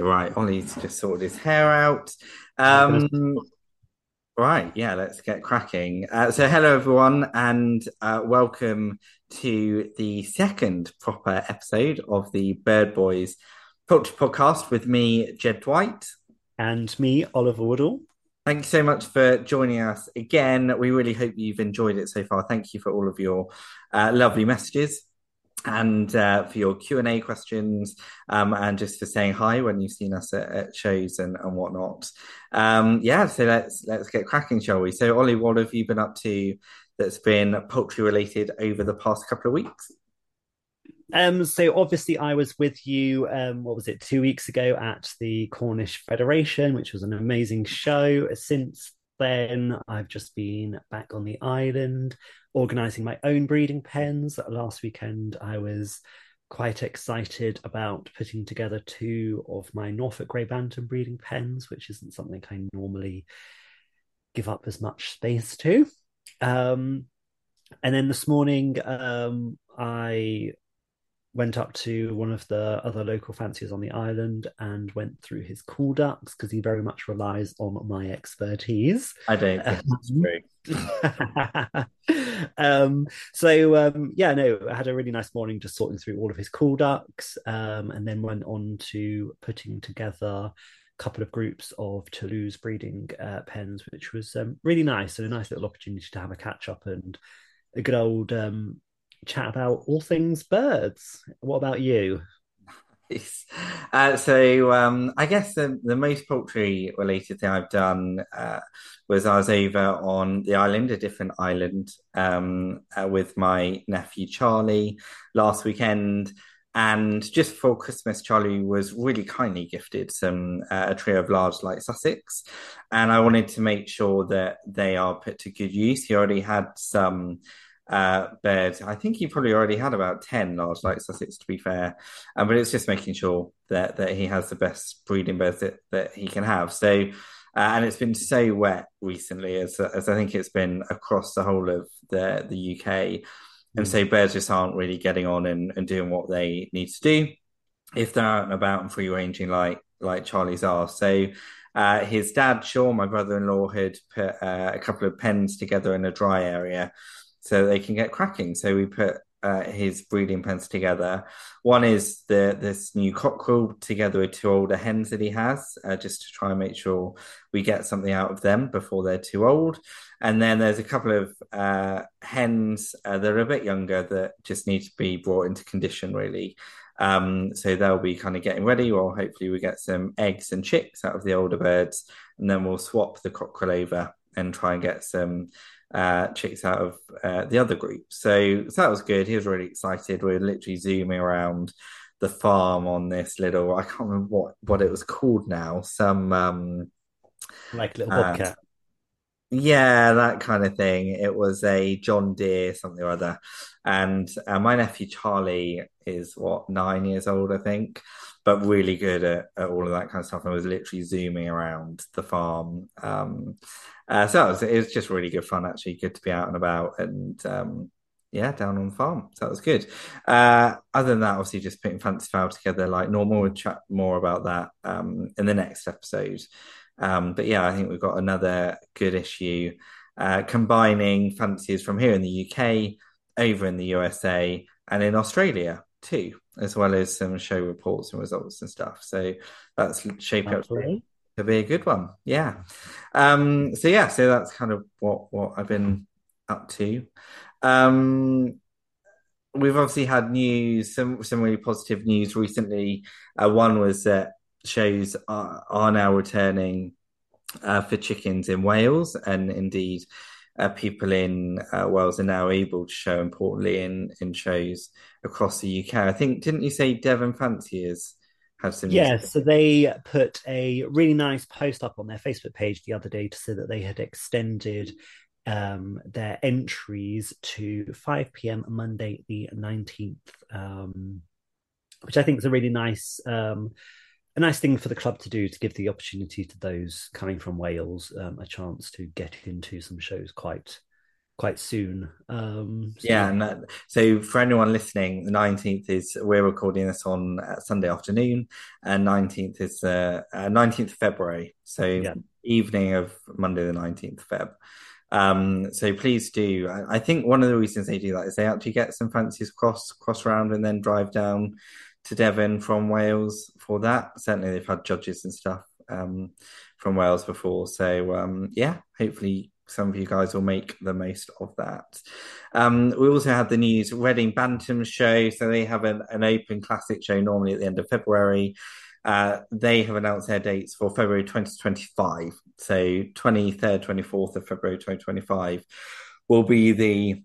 Okay, right. Ollie's just sorted his hair out. Um, right, yeah, let's get cracking. Uh, so, hello everyone, and uh, welcome to the second proper episode of the Bird Boys Poultry Podcast with me, Jed Dwight. And me, Oliver Woodall. Thank you so much for joining us again. We really hope you've enjoyed it so far. Thank you for all of your uh, lovely messages and uh, for your Q and A questions, um, and just for saying hi when you've seen us at, at shows and, and whatnot. Um, yeah, so let's let's get cracking, shall we? So, Ollie, what have you been up to that's been poultry related over the past couple of weeks? Um, so obviously I was with you, um, what was it, two weeks ago at the Cornish Federation, which was an amazing show. Since then, I've just been back on the island, organizing my own breeding pens. Last weekend, I was quite excited about putting together two of my Norfolk Grey Bantam breeding pens, which isn't something I normally give up as much space to. Um, and then this morning, um, I went up to one of the other local fanciers on the island and went through his call ducks because he very much relies on my expertise. I don't that's true. um, so um, yeah, no, I had a really nice morning just sorting through all of his call ducks, um, and then went on to putting together a couple of groups of Toulouse breeding uh, pens, which was um, really nice and a nice little opportunity to have a catch up and a good old um, chat about all things birds. What about you? Uh, so um, I guess the, the most poultry related thing I've done uh, was I was over on the island, a different island, um, uh, with my nephew Charlie last weekend. And just before Christmas, Charlie was really kindly gifted some uh, a trio of large light Sussex, and I wanted to make sure that they are put to good use. He already had some uh, bed. I think he probably already had about 10 large light Sussex, to be fair. Um, but it's just making sure that, that he has the best breeding beds that, that he can have. So, uh, and it's been so wet recently, as, as I think it's been across the whole of the, the UK. And so birds just aren't really getting on and, and doing what they need to do if they're out and about and free ranging like like Charlie's are. So uh, his dad, Sean, my brother-in-law, had put uh, a couple of pens together in a dry area so they can get cracking. So we put uh, his breeding pens together. One is the this new cockerel together with two older hens that he has, uh, just to try and make sure we get something out of them before they're too old. And then there's a couple of uh, hens uh, that are a bit younger that just need to be brought into condition, really. Um, so they'll be kind of getting ready, or hopefully we get some eggs and chicks out of the older birds, and then we'll swap the cockerel over and try and get some uh, chicks out of uh, the other group. So, so that was good. He was really excited. We were literally zooming around the farm on this little I can't remember what what it was called now. Some um like little uh, bobcat. Yeah, that kind of thing. It was a John Deere something or other, and uh, my nephew Charlie is what nine years old, I think, but really good at, at all of that kind of stuff. I was literally zooming around the farm. Um, uh, so it was, it was, just really good fun, actually. Good to be out and about and um, yeah, down on the farm. So that was good. Uh, other than that, obviously, just putting Fancy Fowl together like normal. We'll chat more about that um, in the next episode. Um, but yeah, I think we've got another good issue uh, combining fanciers from here in the UK, over in the USA, and in Australia too, as well as some show reports and results and stuff. So that's shaping up to be a good one. Yeah. Um, so yeah, so that's kind of what what I've been up to. Um, we've obviously had news, some some really positive news recently. Uh, one was that shows are, are now returning uh, for chickens in Wales, and indeed, uh, people in uh, Wales are now able to show importantly in in shows across the UK. I think didn't you say Devon Fanciers? have some yeah so they put a really nice post up on their facebook page the other day to say that they had extended um, their entries to 5 p.m monday the 19th um, which i think is a really nice um, a nice thing for the club to do to give the opportunity to those coming from wales um, a chance to get into some shows quite quite soon. Um, so. Yeah, and that, so for anyone listening, the nineteenth is we're recording this on uh, Sunday afternoon, and nineteenth is uh, nineteenth uh, February. So yeah. evening of Monday the nineteenth Feb. Um, so please do. I, I, think one of the reasons they do that is they actually get some fancies cross cross round and then drive down to Devon from Wales for that. Certainly, they've had judges and stuff um, from Wales before. So um, yeah, hopefully some of you guys will make the most of that. Um, we also had the news Reading Bantam show. So they have an, an open classic show normally at the end of February. Uh, they have announced their dates for February 2025. So 23rd, 24th of February 2025 will be the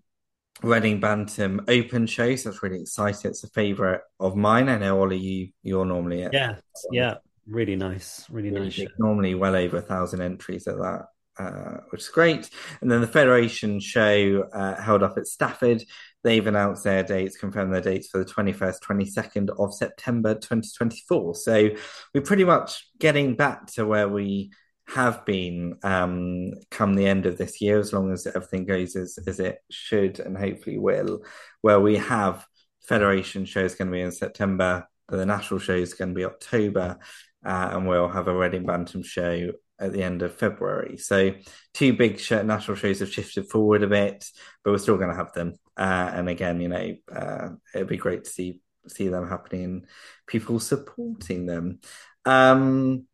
Reading Bantam Open show. So it's really exciting. It's a favourite of mine. I know Ollie, you you're normally at. Yeah, yeah, really nice, really, really nice. Normally, well over a thousand entries at that uh, which is great. And then the Federation show uh, held up at Stafford. They've announced their dates, confirmed their dates for the 21st, 22nd of September 2024. So we're pretty much getting back to where we have been um, come the end of this year, as long as everything goes as, as it should and hopefully will, where we have Federation shows going to be in September, the national show is going to be October, uh, and we'll have a Reading Bantam show at the end of February. So two big national shows have shifted forward a bit, but we're still going to have them. Uh, and again, you know, uh, it'd be great to see see them happening, people supporting them. Um,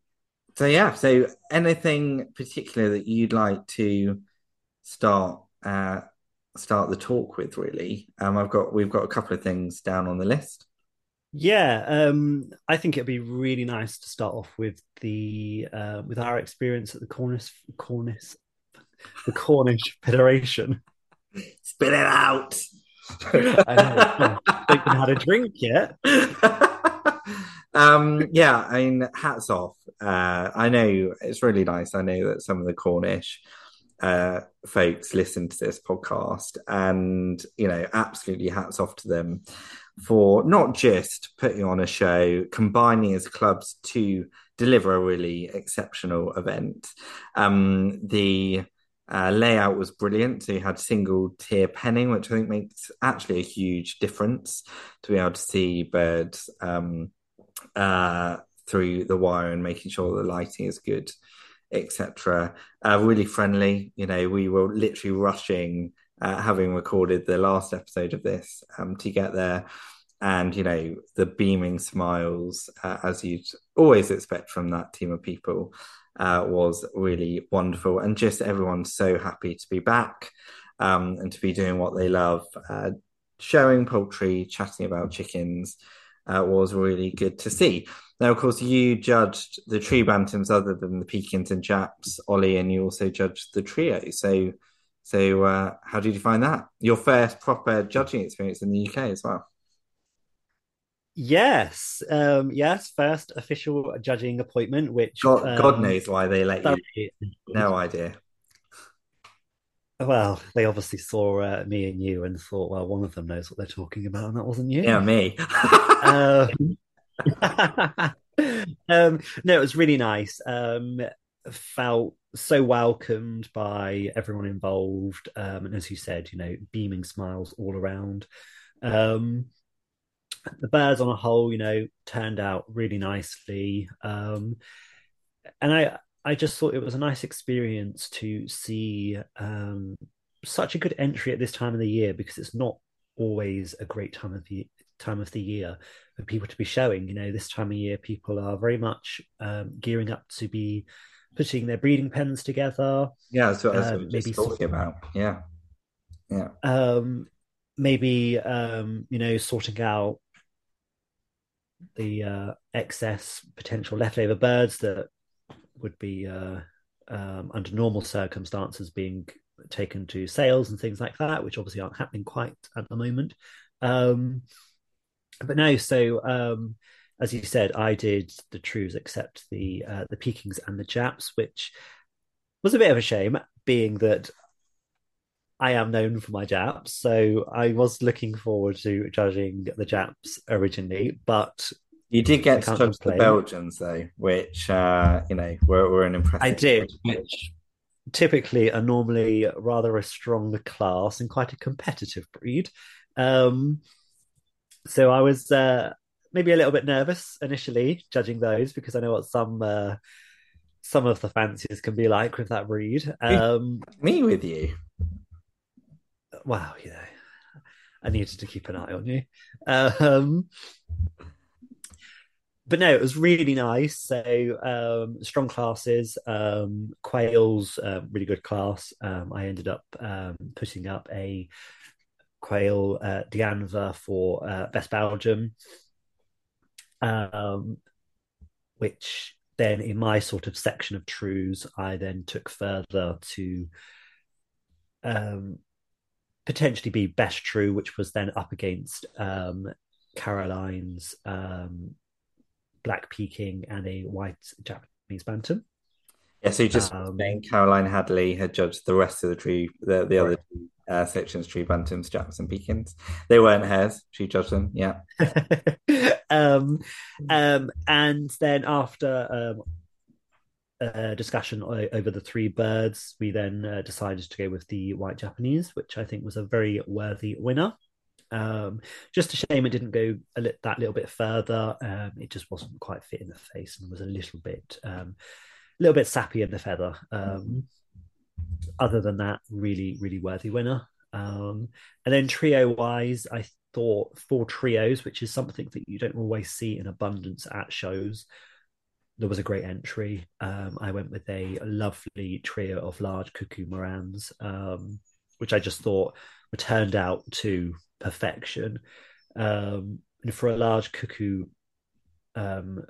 so yeah, so anything particular that you'd like to start uh, start the talk with? Really, um, I've got we've got a couple of things down on the list. Yeah, um, I think it'd be really nice to start off with the uh, with our experience at the Cornish Cornish the Cornish Federation. Spit it out. I haven't had a drink yet. um, yeah, I mean, hats off. Uh, I know it's really nice. I know that some of the Cornish uh, folks listen to this podcast, and you know, absolutely hats off to them for not just putting on a show, combining as clubs to deliver a really exceptional event. Um, the uh, layout was brilliant. So you had single tier penning, which I think makes actually a huge difference to be able to see birds um, uh, through the wire and making sure the lighting is good, etc. Uh, really friendly. You know, we were literally rushing uh, having recorded the last episode of this um, to get there. And, you know, the beaming smiles, uh, as you'd always expect from that team of people, uh, was really wonderful. And just everyone's so happy to be back um, and to be doing what they love. Uh, showing poultry, chatting about chickens uh, was really good to see. Now, of course, you judged the true bantams other than the Pekins and Japs, Ollie, and you also judged the trio. So, so uh, how did you find that? Your first proper judging experience in the UK as well. Yes, um, yes, first official judging appointment. Which God, um, God knows why they let you. No idea. Well, they obviously saw uh, me and you and thought, well, one of them knows what they're talking about, and that wasn't you. Yeah, me. um, um, no, it was really nice. Um, felt so welcomed by everyone involved, um, and as you said, you know, beaming smiles all around. Um, the Bears on a whole, you know, turned out really nicely, um, and I I just thought it was a nice experience to see um, such a good entry at this time of the year because it's not always a great time of the time of the year for people to be showing. You know, this time of year, people are very much um, gearing up to be putting their breeding pens together. Yeah, that's what, um, maybe talking about. Yeah, yeah. Um, maybe um, you know, sorting out the uh, excess potential leftover birds that would be uh, um, under normal circumstances being taken to sales and things like that, which obviously aren't happening quite at the moment. Um, but no, so um, as you said, I did the Trues except the uh, the Pekins and the Japs, which was a bit of a shame, being that I am known for my Japs. So I was looking forward to judging the Japs originally, but you did get to judge the Belgians though, which uh, you know were, were an impressive. I did, which typically are normally rather a strong class and quite a competitive breed. Um, so I was uh, maybe a little bit nervous initially judging those because I know what some uh, some of the fancies can be like with that breed. Um, Me with you. Wow, you know, I needed to keep an eye on you. Um, but no, it was really nice. So um, strong classes, um, quails, uh, really good class. Um, I ended up um, putting up a quail uh, for uh, Best Belgium, um, which then in my sort of section of trues, I then took further to um, potentially be best true, which was then up against Caroline's um, Black Pekin and a white Japanese Bantam. Yeah, so just um, saying Caroline Hadley had judged the rest of the tree, the, the other two uh, sections, true bantams, Japs, and Pekins. They weren't hers. She judged them. Yeah. um, um, and then after um, a discussion over the three birds, we then uh, decided to go with the white Japanese, which I think was a very worthy winner. Um, just a shame it didn't go a li- that little bit further. Um, it just wasn't quite fit in the face and was a little bit, um, a little bit sappy in the feather. Um, other than that, really, really worthy winner. Um, and then trio wise, I thought for trios, which is something that you don't always see in abundance at shows, there was a great entry. Um, I went with a lovely trio of large cuckoo Marans, um, which I just thought turned out to perfection. Um, and for a large cuckoo um,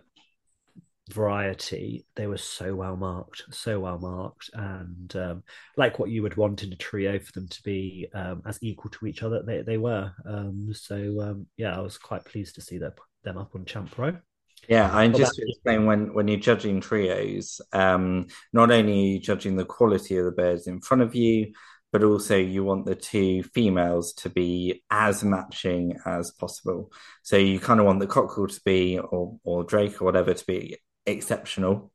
variety, they were so well marked, so well marked, and um, like what you would want in a trio for them to be um, as equal to each other, they they were. Um, so um, yeah, I was quite pleased to see that them up on Champ Row. Yeah, i'm just explain when when you're judging trios, um, not only judging the quality of the birds in front of you, but also you want the two females to be as matching as possible. So you kind of want the cockerel to be, or or drake or whatever, to be exceptional.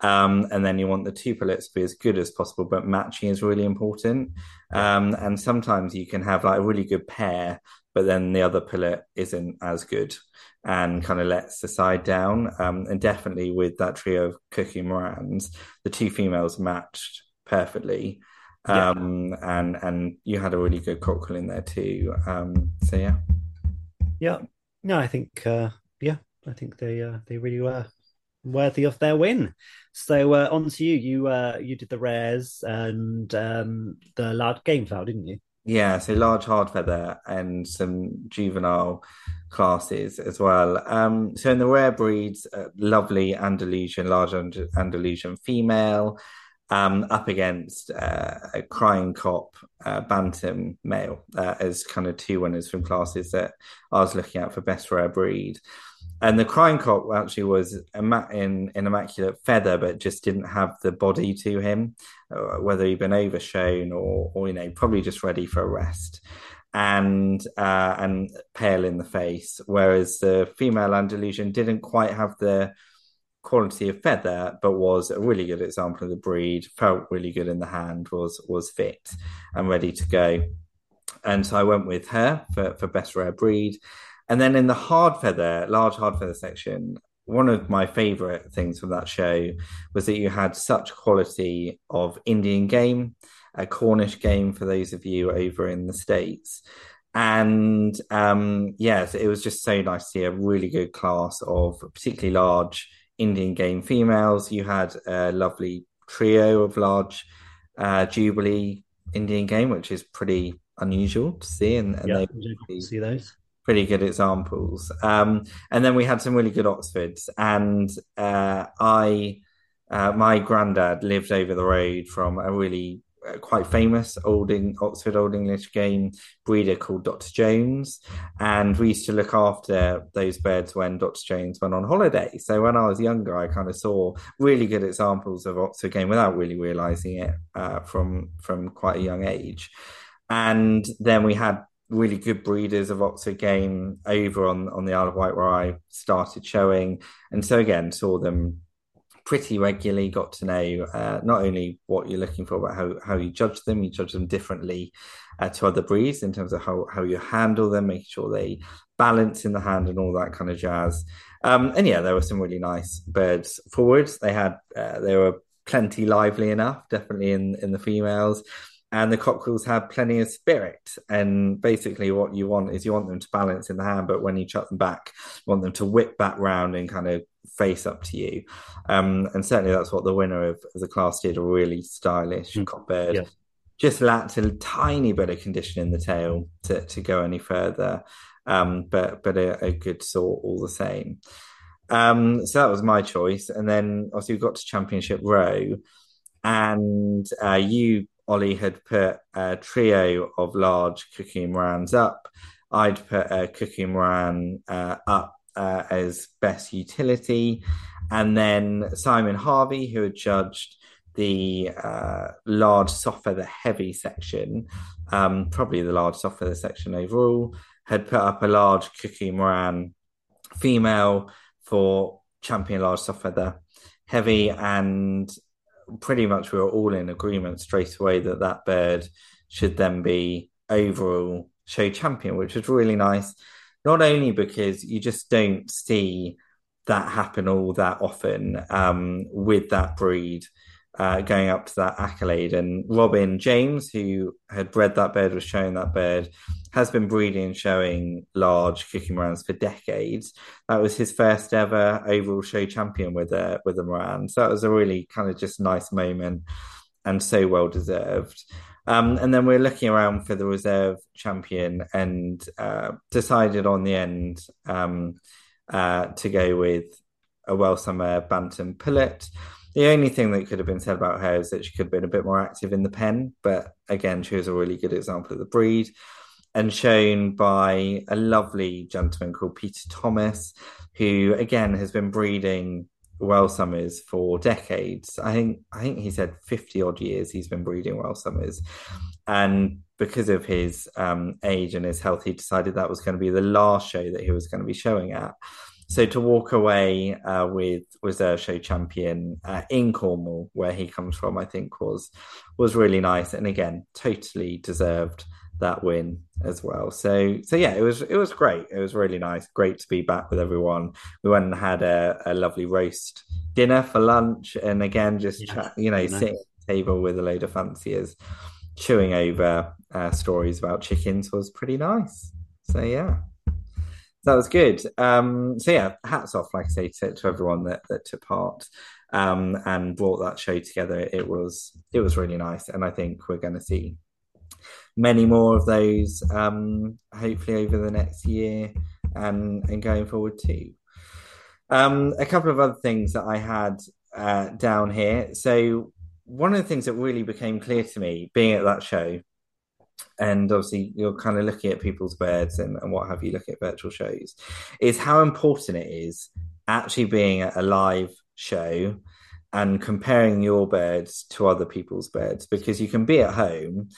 Um, and then you want the two pullets to be as good as possible, but matching is really important. Um, and sometimes you can have like a really good pair, but then the other pullet isn't as good and kind of lets the side down. Um, and definitely with that trio of Cuckoo Marans, the two females matched perfectly. Um, yeah. and and you had a really good cockerel in there too. Um, so yeah, yeah, no, I think uh, yeah, I think they uh, they really were worthy of their win. So uh, on to you. You uh, you did the rares and um, the large game fowl, didn't you? Yeah, so large hard feather and some juvenile classes as well. Um, so in the rare breeds, uh, lovely Andalusian, large Andalusian female, um, up against uh, a Kraienkoppe uh, bantam male uh, as kind of two winners from classes that I was looking at for best rare breed and the Kraienkoppe actually was in in immaculate feather, but just didn't have the body to him, uh, whether he'd been overshown or or you know probably just ready for a rest, and uh, and pale in the face. Whereas the female Andalusian didn't quite have the quality of feather, but was a really good example of the breed. Felt really good in the hand, was was fit and ready to go. And so I went with her for, for best rare breed. And then in the hard feather, large hard feather section, one of my favorite things from that show was that you had such quality of Indian game, a Cornish game for those of you over in the States. And um, yes, it was just so nice to see a really good class of particularly large Indian game females. You had a lovely trio of large uh, Jubilee Indian game, which is pretty unusual to see. And, and yeah, they see those pretty good examples. Um, and then we had some really good Oxfords. And uh, I, uh, my granddad lived over the road from a really quite famous old in, Oxford Old English game breeder called Dr. Jones. And we used to look after those birds when Dr. Jones went on holiday. So when I was younger, I kind of saw really good examples of Oxford game without really realizing it uh, from from quite a young age. And then we had really good breeders of Oxford game over on, on the Isle of Wight where I started showing. And so again, saw them pretty regularly. Got to know uh, not only what you're looking for, but how how you judge them. You judge them differently uh, to other breeds in terms of how how you handle them, making sure they balance in the hand and all that kind of jazz. Um, and yeah, there were some really nice birds forwards. They had uh, they were plenty lively enough, definitely in in the females. And the cockerels had plenty of spirit. And basically, what you want is you want them to balance in the hand, but when you chuck them back, you want them to whip back round and kind of face up to you. Um, and certainly, that's what the winner of the class did a really stylish mm. cock bird. Yeah. Just lacked a tiny bit of condition in the tail to, to go any further um, but but a, a, good sort all the same. Um, so that was my choice, and then obviously we got to Championship Row, and uh, you Ollie had put a trio of large cuckoo Marans up. I'd put a cuckoo Maran uh, up uh, as best utility, and then Simon Harvey, who had judged the uh, large soft feather heavy section, um, probably the large soft feather section overall, had put up a large Cuckoo Maran female for champion large soft feather heavy, and pretty much we were all in agreement straight away that that bird should then be overall show champion, which was really nice. Not only because you just don't see that happen all that often um, with that breed uh, going up to that accolade. And Robin James, who had bred that bird, was showing that bird, has been breeding and showing large Cuckoo Marans for decades. That was his first ever overall show champion with a with a Maran. So that was a really kind of just nice moment and so well deserved. Um, and then we're looking around for the reserve champion and uh, decided on the end um, uh, to go with a Welsummer Bantam Pullet. The only thing that could have been said about her is that she could have been a bit more active in the pen, but again, she was a really good example of the breed and shown by a lovely gentleman called Peter Thomas, who again has been breeding Welsummers for decades. I think I think he said fifty odd years he's been breeding Welsummers, and because of his um, age and his health, he decided that was going to be the last show that he was going to be showing at so to walk away uh, with reserve show champion uh, in Cornwall, where he comes from, I think was was really nice, and again, totally deserved that win as well. So so yeah, it was it was great. It was really nice. Great to be back with everyone. We went and had a, a lovely roast dinner for lunch, and again, just yes, chat, you know, nice. sitting at the table with a load of fanciers, chewing over uh, stories about chickens was pretty nice. So yeah that was good. Um, so yeah, hats off, like I say, to, to everyone that, that took part um, and brought that show together. It was it was really nice, and I think we're going to see many more of those, um, hopefully over the next year and and going forward too. Um, a couple of other things that I had uh, down here. So one of the things that really became clear to me being at that show and obviously you're kind of looking at people's birds and, and what have you looking at virtual shows is how important it is actually being at a live show and comparing your birds to other people's birds because you can be at home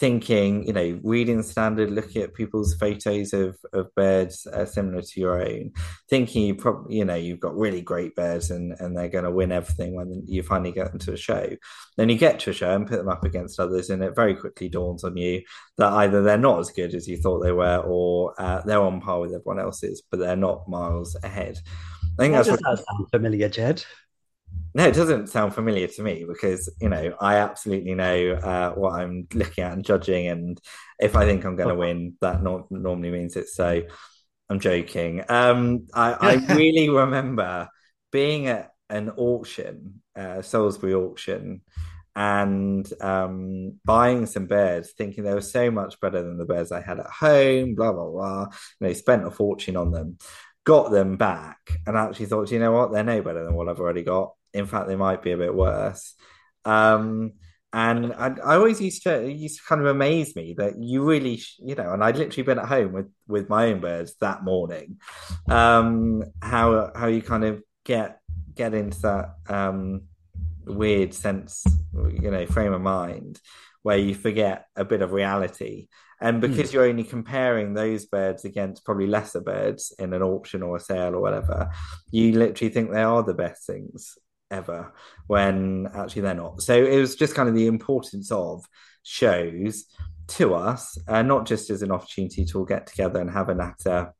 thinking, you know, reading standard, looking at people's photos of, of birds uh, similar to your own, thinking you probably, you know, you've got really great birds and, and they're going to win everything when you finally get into a show. Then you get to a show and put them up against others, and it very quickly dawns on you that either they're not as good as you thought they were, or uh, they're on par with everyone else's, but they're not miles ahead. I think that that's what, sound familiar, Jed. No, it doesn't sound familiar to me because you know I absolutely know uh, what I'm looking at and judging, and if I think I'm going to win, that not, normally means it's so. I'm joking. Um, I, I really remember being at an auction, uh, Salisbury auction, and um, buying some birds, thinking they were so much better than the birds I had at home. Blah blah blah. And they spent a fortune on them, got them back, and actually thought, you know what, they're no better than what I've already got in fact, they might be a bit worse. Um, and I, I, always used to used to kind of amaze me that you really you know and I'd literally been at home with with my own birds that morning um how how you kind of get get into that um weird sense you know frame of mind where you forget a bit of reality and because mm. you're only comparing those birds against probably lesser birds in an auction or a sale or whatever you literally think they are the best things ever when actually they're not. So it was just kind of the importance of shows to us, uh, not just as an opportunity to all get together and have a natter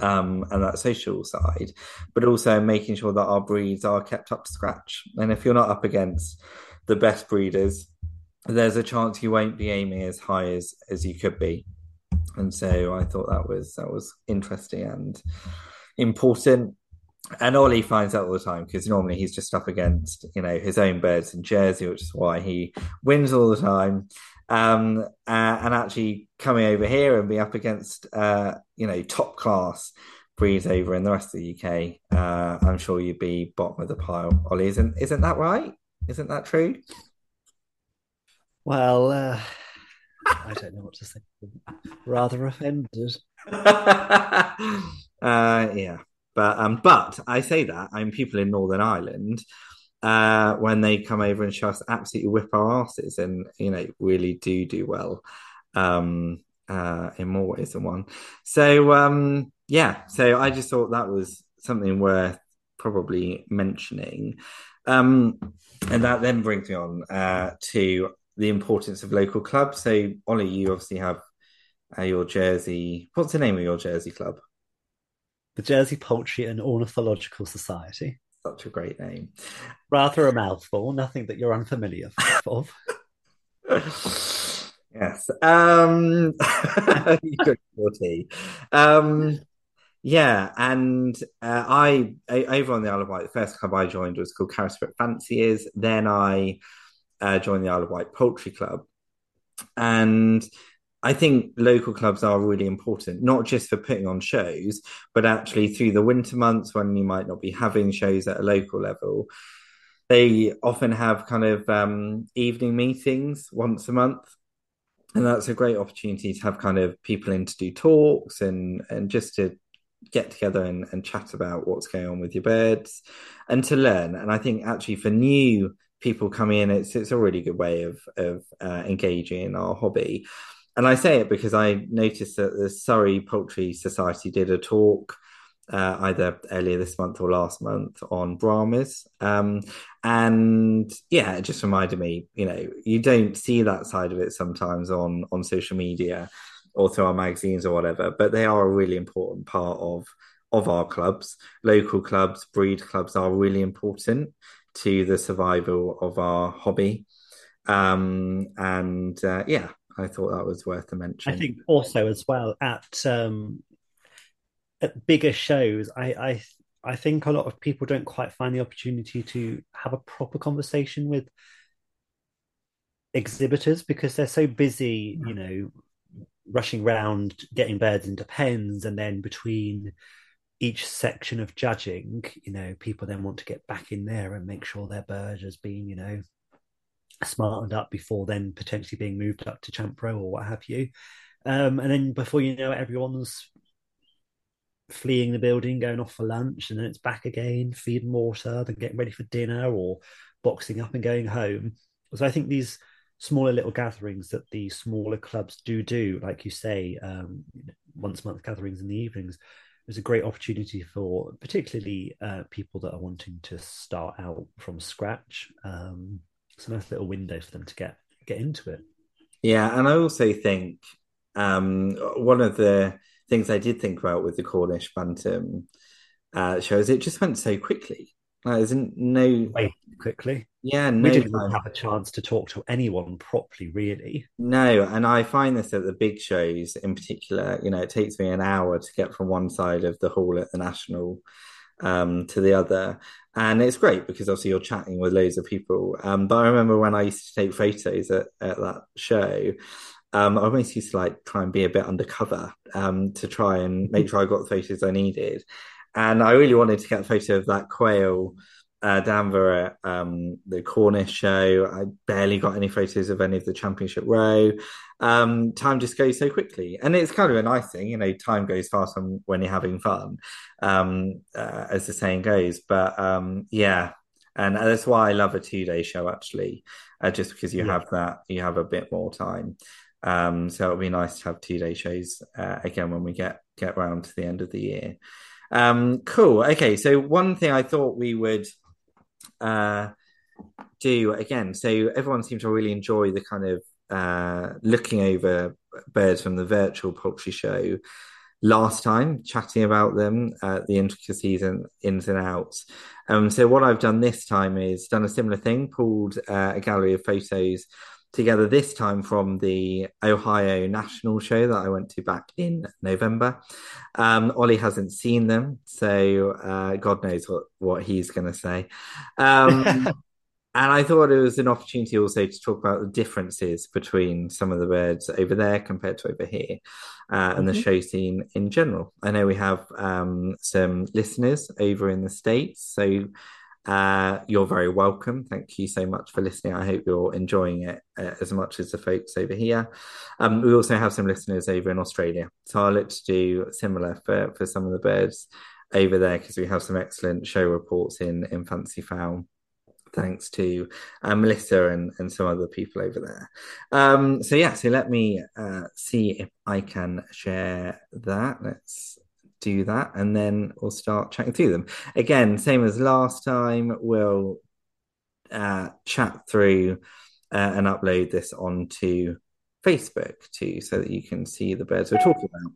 um, and that social side, but also making sure that our breeds are kept up to scratch. And if you're not up against the best breeders, there's a chance you won't be aiming as high as as you could be. And so I thought that was that was interesting and important. And Ollie finds out all the time because normally he's just up against, you know, his own birds in Jersey, which is why he wins all the time. Um, uh, and actually coming over here and be up against, uh, you know, top class breeds over in the rest of the UK, uh, I'm sure you'd be bottom of the pile. Ollie, isn't isn't that right? Isn't that true? Well, uh, I don't know what to say. Rather offended. uh, yeah, but um, but I say that I'm people in Northern Ireland uh, when they come over and show us absolutely whip our asses and you know really do do well um, uh, in more ways than one. So um, yeah, so I just thought that was something worth probably mentioning. Um, and that then brings me on uh, to the importance of local clubs. So, Ollie, you obviously have uh, your Jersey. What's the name of your Jersey club? The Jersey Poultry and Ornithological Society. Such a great name. Rather a mouthful. Nothing that you're unfamiliar of. yes. Um, your tea. Um, yeah, and uh, I over on the Isle of Wight, the first club I joined was called Carisbrooke Fanciers. Then I uh, joined the Isle of Wight Poultry Club, and I think local clubs are really important, not just for putting on shows, but actually through the winter months when you might not be having shows at a local level. They often have kind of um, evening meetings once a month. And that's a great opportunity to have kind of people in to do talks and, and just to get together and, and chat about what's going on with your birds and to learn. And I think actually for new people coming in, it's it's a really good way of of uh, engaging in our hobby. And I say it because I noticed that the Surrey Poultry Society did a talk uh, either earlier this month or last month on Brahmas. Um, and yeah, it just reminded me, you know, you don't see that side of it sometimes on on social media or through our magazines or whatever, but they are a really important part of of our clubs. Local clubs, breed clubs are really important to the survival of our hobby. Um, and uh, yeah, I thought that was worth a mention. I think also as well at um, at bigger shows, I, I I think a lot of people don't quite find the opportunity to have a proper conversation with exhibitors because they're so busy, you know, rushing around getting birds into pens and then between each section of judging, you know, people then want to get back in there and make sure their bird has been, you know, smartened up before then potentially being moved up to champ row or what have you. Um, and then before you know it, everyone's fleeing the building, going off for lunch, and then it's back again, feeding water, then getting ready for dinner or boxing up and going home. So I think these smaller little gatherings that the smaller clubs do do, like you say, um, once a month gatherings in the evenings, is a great opportunity for particularly uh, people that are wanting to start out from scratch. Um, it's a nice little window for them to get get into it. Yeah, and I also think um, one of the things I did think about with the Cornish Bantam uh, shows it just went so quickly. Like, isn't no way quickly. Yeah, no we didn't time. have a chance to talk to anyone properly, really. No, and I find this at the big shows in particular. You know, it takes me an hour to get from one side of the hall at the National um, to the other, and it's great because obviously you're chatting with loads of people. Um, but I remember when I used to take photos at, at that show. Um, I always used to like try and be a bit undercover um, to try and make sure I got the photos I needed. And I really wanted to get a photo of that quail uh, Danver at um, the Cornish show. I barely got any photos of any of the championship row. Um, time just goes so quickly, and it's kind of a nice thing, you know. Time goes fast when, when you're having fun, um, uh, as the saying goes. But um, yeah, and that's why I love a two day show actually, uh, just because you yeah. have that, you have a bit more time. Um, so it'll be nice to have two day shows uh, again when we get get around to the end of the year. Um, cool. Okay, so one thing I thought we would uh, do again. So everyone seemed to really enjoy the kind of uh, looking over birds from the virtual poultry show last time, chatting about them, uh, the intricacies and ins and outs. Um, so what I've done this time is done a similar thing, pulled uh, a gallery of photos together this time from the Ohio National Show that I went to back in November. Um, Ollie hasn't seen them, so uh, God knows what, what he's going to say. Um, and I thought it was an opportunity also to talk about the differences between some of the birds over there compared to over here uh, and mm-hmm. the show scene in general. I know we have um, some listeners over in the States. So uh, you're very welcome. Thank you so much for listening. I hope you're enjoying it uh, as much as the folks over here. Um, we also have some listeners over in Australia. So I'll look to do similar for, for some of the birds over there because we have some excellent show reports in, in Fancy Fowl thanks to uh, Melissa and, and some other people over there. Um, so yeah, so let me uh, see if I can share that. Let's do that, and then we'll start chatting through them. Again, same as last time, we'll uh, chat through uh, and upload this onto Facebook too, so that you can see the birds we're talking about.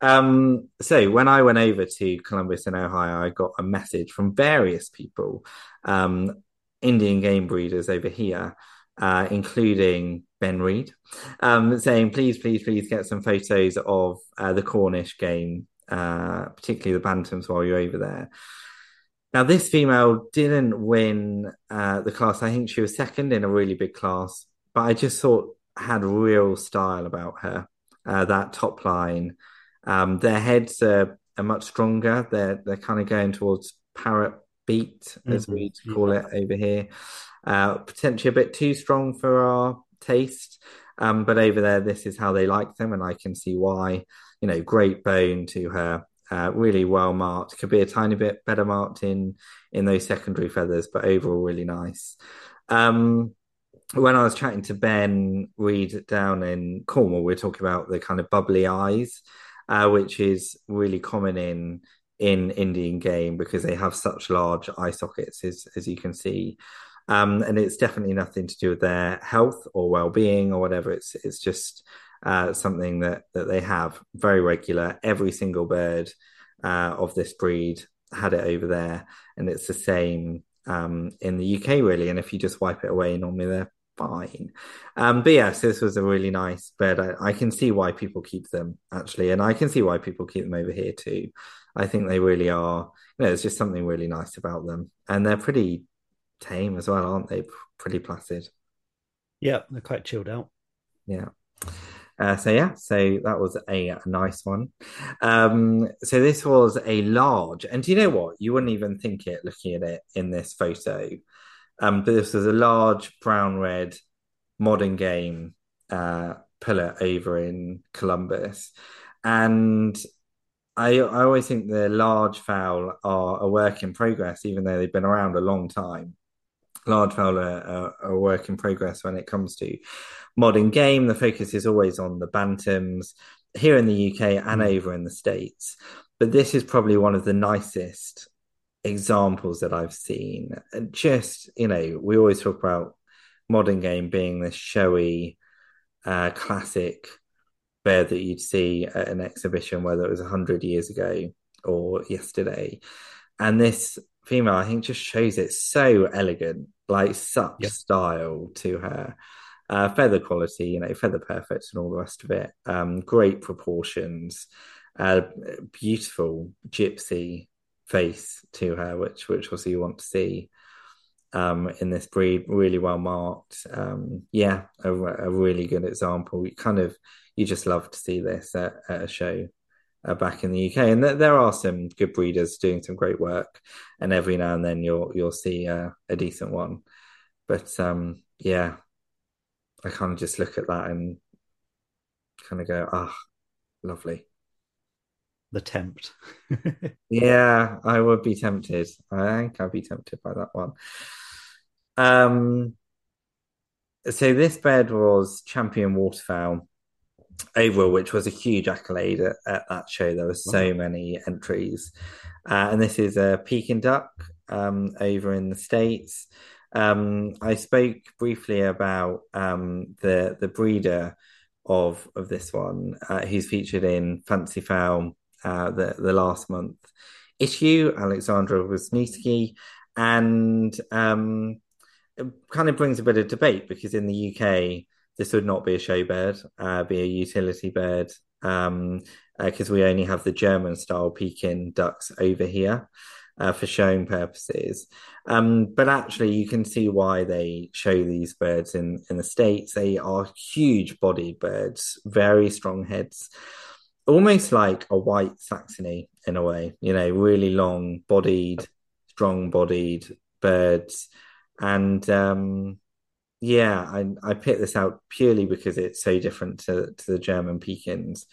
Um, so when I went over to Columbus in Ohio, I got a message from various people um, Indian game breeders over here, uh, including Ben Reed, um, saying, please, please, please get some photos of uh, the Cornish game, uh, particularly the Bantams while you're over there. Now, this female didn't win uh, the class. I think she was second in a really big class, but I just thought had real style about her. Uh, that top line, um, their heads are, are much stronger. They're they're kind of going towards parrot beak, as mm-hmm. we call it over here. Uh, potentially a bit too strong for our taste. Um, but over there, this is how they like them, and I can see why. You know, great bone to her, uh, really well marked. Could be a tiny bit better marked in in those secondary feathers, but overall really nice. Um, when I was chatting to Ben Reed down in Cornwall, we are talking about the kind of bubbly eyes, uh, which is really common in in Indian game because they have such large eye sockets, as, as you can see. Um, and it's definitely nothing to do with their health or well-being or whatever. It's it's just uh, something that that they have very regular. Every single bird uh, of this breed had it over there, and it's the same um, in the UK really. And if you just wipe it away, normally they're fine. Um, but yes, this was a really nice bed. I, I, can see why people keep them actually, and I can see why people keep them over here too. I think they really are. You know, there's just something really nice about them, and they're pretty tame as well, aren't they? Pretty placid. Yeah, they're quite chilled out. Yeah. Uh, so yeah, so that was a, a nice one. Um, so this was a large, and do you know what? You wouldn't even think it looking at it in this photo. Um, but this was a large brown red modern game uh, pullet over in Columbus, and I I always think the large fowl are a work in progress, even though they've been around a long time. Large fowl are, are, a work in progress when it comes to modern game. The focus is always on the bantams here in the UK and mm. over in the States. But this is probably one of the nicest examples that I've seen. And just, you know, we always talk about modern game being this showy, uh, classic bird that you'd see at an exhibition, whether it was 100 years ago or yesterday. And this female, I think, just shows it so elegant, like such yep. style to her. Uh, feather quality, you know, feather perfect and all the rest of it. Um, great proportions, uh, beautiful gypsy face to her, which which also you want to see um, in this breed. Really well marked. Um, yeah, a, a, really good example. You kind of you just love to see this at, at a show uh, back in the UK. And th- there are some good breeders doing some great work, and every now and then you'll you'll see uh, a decent one. But um, yeah, I kind of just look at that and kind of go, ah, oh, lovely. The tempt. yeah, I would be tempted. I think I'd be tempted by that one. Um, so this bed was champion waterfowl overall, which was a huge accolade at, at that show. There were so wow. many entries, uh, and this is a Peking duck um, over in the States. Um, I spoke briefly about um, the the breeder of of this one, uh, who's featured in Fancy Fowl uh, the the last month issue, Alexandra Wisniewski, and um, it kind of brings a bit of debate because in the UK this would not be a show bird, uh, be a utility bird, um, because uh, we only have the German style Pekin ducks over here uh, for showing purposes. Um, but actually, you can see why they show these birds in, in the States. They are huge bodied birds, very strong heads, almost like a white Saxony in a way, you know, really long bodied, strong bodied birds. And um, yeah, I, I picked this out purely because it's so different to, to the German Pekins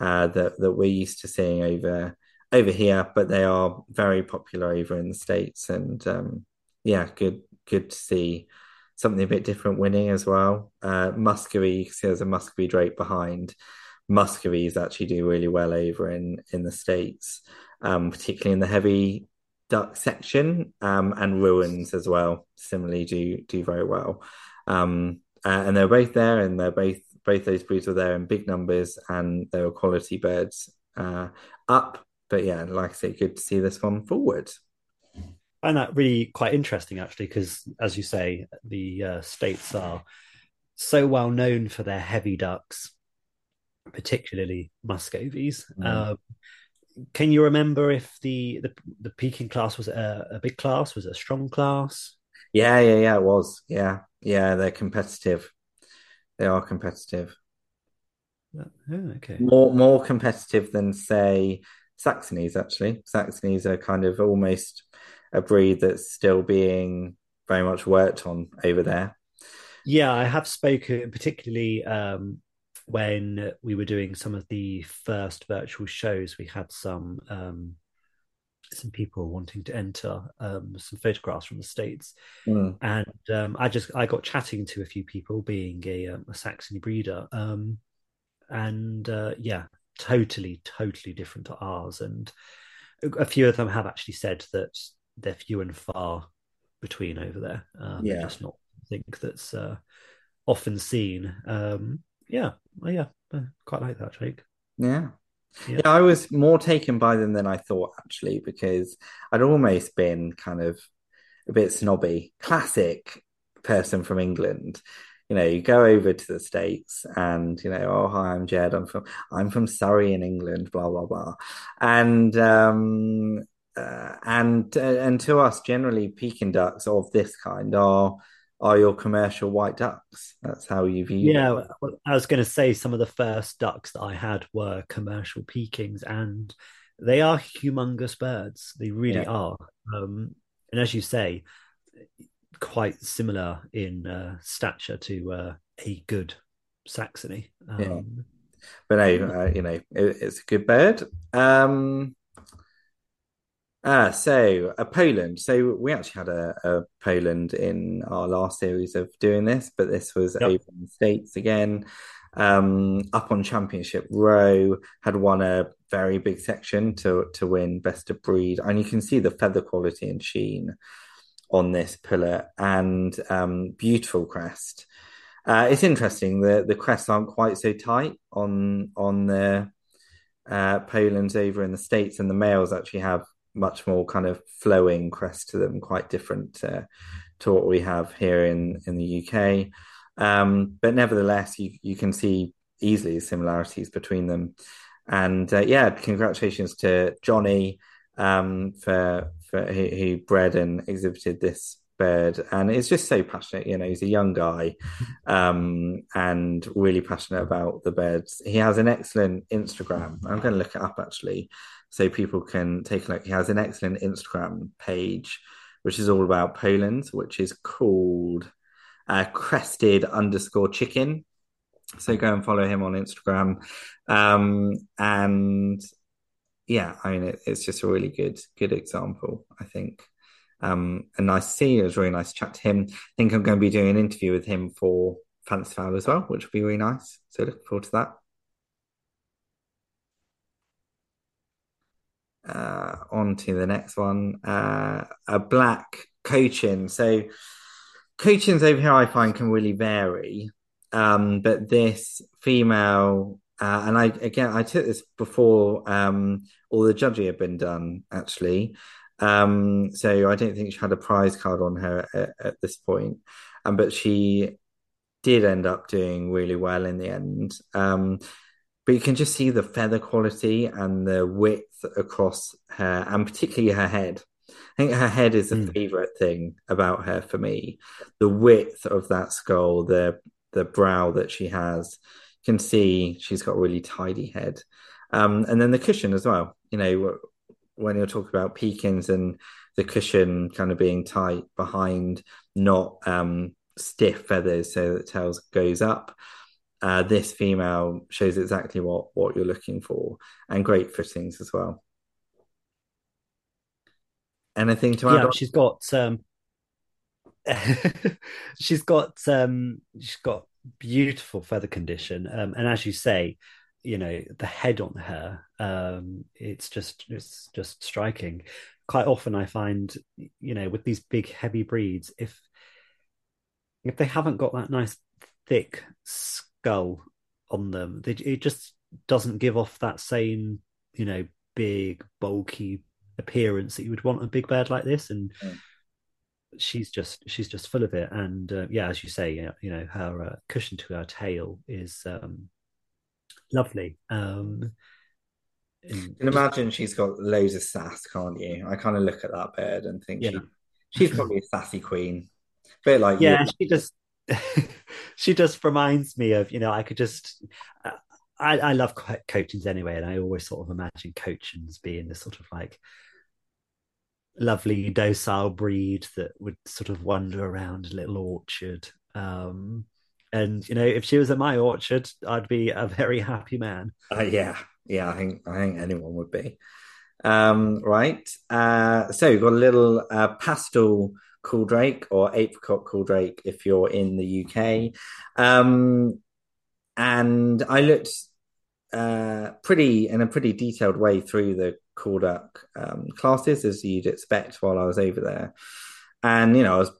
uh, that, that we're used to seeing over over here, but they are very popular over in the States. And um, yeah, good good to see something a bit different winning as well. Uh, Muscovy, you can see there's a Muscovy drake behind. Muscovies actually do really well over in in the States, um, particularly in the heavy duck section, um, and Rouens as well. Similarly, do do very well. Um, uh, and they're both there, and they're both both those breeds were there in big numbers, and they were quality birds uh, up but yeah, like I say, good to see this one forward. Find that really quite interesting, actually, because as you say, the uh, states are so well known for their heavy ducks, particularly Muscovies. Mm. Um, can you remember if the the, the Peking class was a, a big class? Was it a strong class? Yeah, yeah, yeah. It was. Yeah, yeah. They're competitive. They are competitive. Oh, okay. More more competitive than say Saxonies, actually. Saxonies are kind of almost a breed that's still being very much worked on over there. Yeah, I have spoken particularly um, when we were doing some of the first virtual shows. We had some um, some people wanting to enter um, some photographs from the states, mm. and um, I just I got chatting to a few people, being a, um, a Saxony breeder, um, and uh, yeah, totally, totally different to ours. And a few of them have actually said that they're few and far between over there. Um, yeah. Just not think that's uh, often seen. Um, yeah, well, yeah, I quite like that, Jake. Yeah. yeah. Yeah, I was more taken by them than I thought actually, because I'd almost been kind of a bit snobby, classic person from England you know, you go over to the States and, you know, oh, hi, I'm Jed. I'm from, I'm from Surrey in England, blah, blah, blah. And, um, uh, and, uh, and to us, generally, Peking ducks of this kind are, are your commercial white ducks. That's how you view yeah. Yeah, I was going to say some of the first ducks that I had were commercial Pekings, and they are humongous birds. They really yeah. are. Um, and as you say, quite similar in uh, stature to uh, a good Saxony. Um, yeah. But no, uh, you know, it, it's a good bird. Um, uh, so a Poland. So we actually had a, a, Poland in our last series of doing this, but this was yep. over in the States again. Um, up on Championship Row, had won a very big section to to win best of breed, and you can see the feather quality and sheen on this pullet and um, beautiful crest. Uh, it's interesting that the crests aren't quite so tight on on the uh, Poland's over in the states, and the males actually have much more kind of flowing crest to them, quite different to what we have here in in the UK. Um, but nevertheless, you you can see easily similarities between them. And uh, yeah, congratulations to Johnny um, for for who, who bred and exhibited this bird and it's just so passionate you know he's a young guy um, and really passionate about the birds he has an excellent instagram i'm going to look it up actually so people can take a look he has an excellent instagram page which is all about poland which is called uh, crested underscore chicken so go and follow him on instagram um, and yeah, I mean, it, it's just a really good, good example, I think. Um, and nice see. It was really nice to chat to him. I think I'm going to be doing an interview with him for Fancy Fowl as well, which will be really nice. So looking forward to that. Uh, on to the next one. Uh, a black Cochin. So Cochins over here, I find can really vary. Um, but this female, uh, and I again, I took this before um, all the judging had been done, actually. Um, so I don't think she had a prize card on her at, at this point. Um, but she did end up doing really well in the end. Um, but you can just see the feather quality and the width across her, and particularly her head. I think her head is a mm. favorite thing about her for me. The width of that skull, the the brow that she has, you can see she's got a really tidy head. Um, and then the cushion as well. You know, when you're talking about Pekins and the cushion kind of being tight behind, not um, stiff feathers, so that tails goes up. Uh, this female shows exactly what what you're looking for, and great fittings as well. Anything to add? Yeah, on? she's got um, she's got um, she's got beautiful feather condition, um, and as you say, you know the head on her, um, it's just it's just striking. Quite often, I find you know with these big heavy breeds, if if they haven't got that nice thick skull on them. They, it just doesn't give off that same, you know, big, bulky appearance that you would want a big bird like this. And mm. she's just she's just full of it. And uh, yeah, as you say, you know, her uh, cushion to her tail is um, lovely. Um, you can imagine she's got loads of sass, can't you? I kind of look at that bird and think yeah. she, she's probably a sassy queen. A bit like yeah, you. she just she just reminds me of you know I could just I, I love Cochins anyway, and I always sort of imagine Cochins being this sort of like lovely docile breed that would sort of wander around a little orchard. Um, and you know, if she was at my orchard, I'd be a very happy man. Uh, yeah, yeah, I think I think anyone would be. Um, right. Uh, so we've got a little uh, pastel call drake or apricot call drake if you're in the UK. Um, and I looked uh, pretty in a pretty detailed way through the call duck um, classes as you'd expect while I was over there. And you know, I was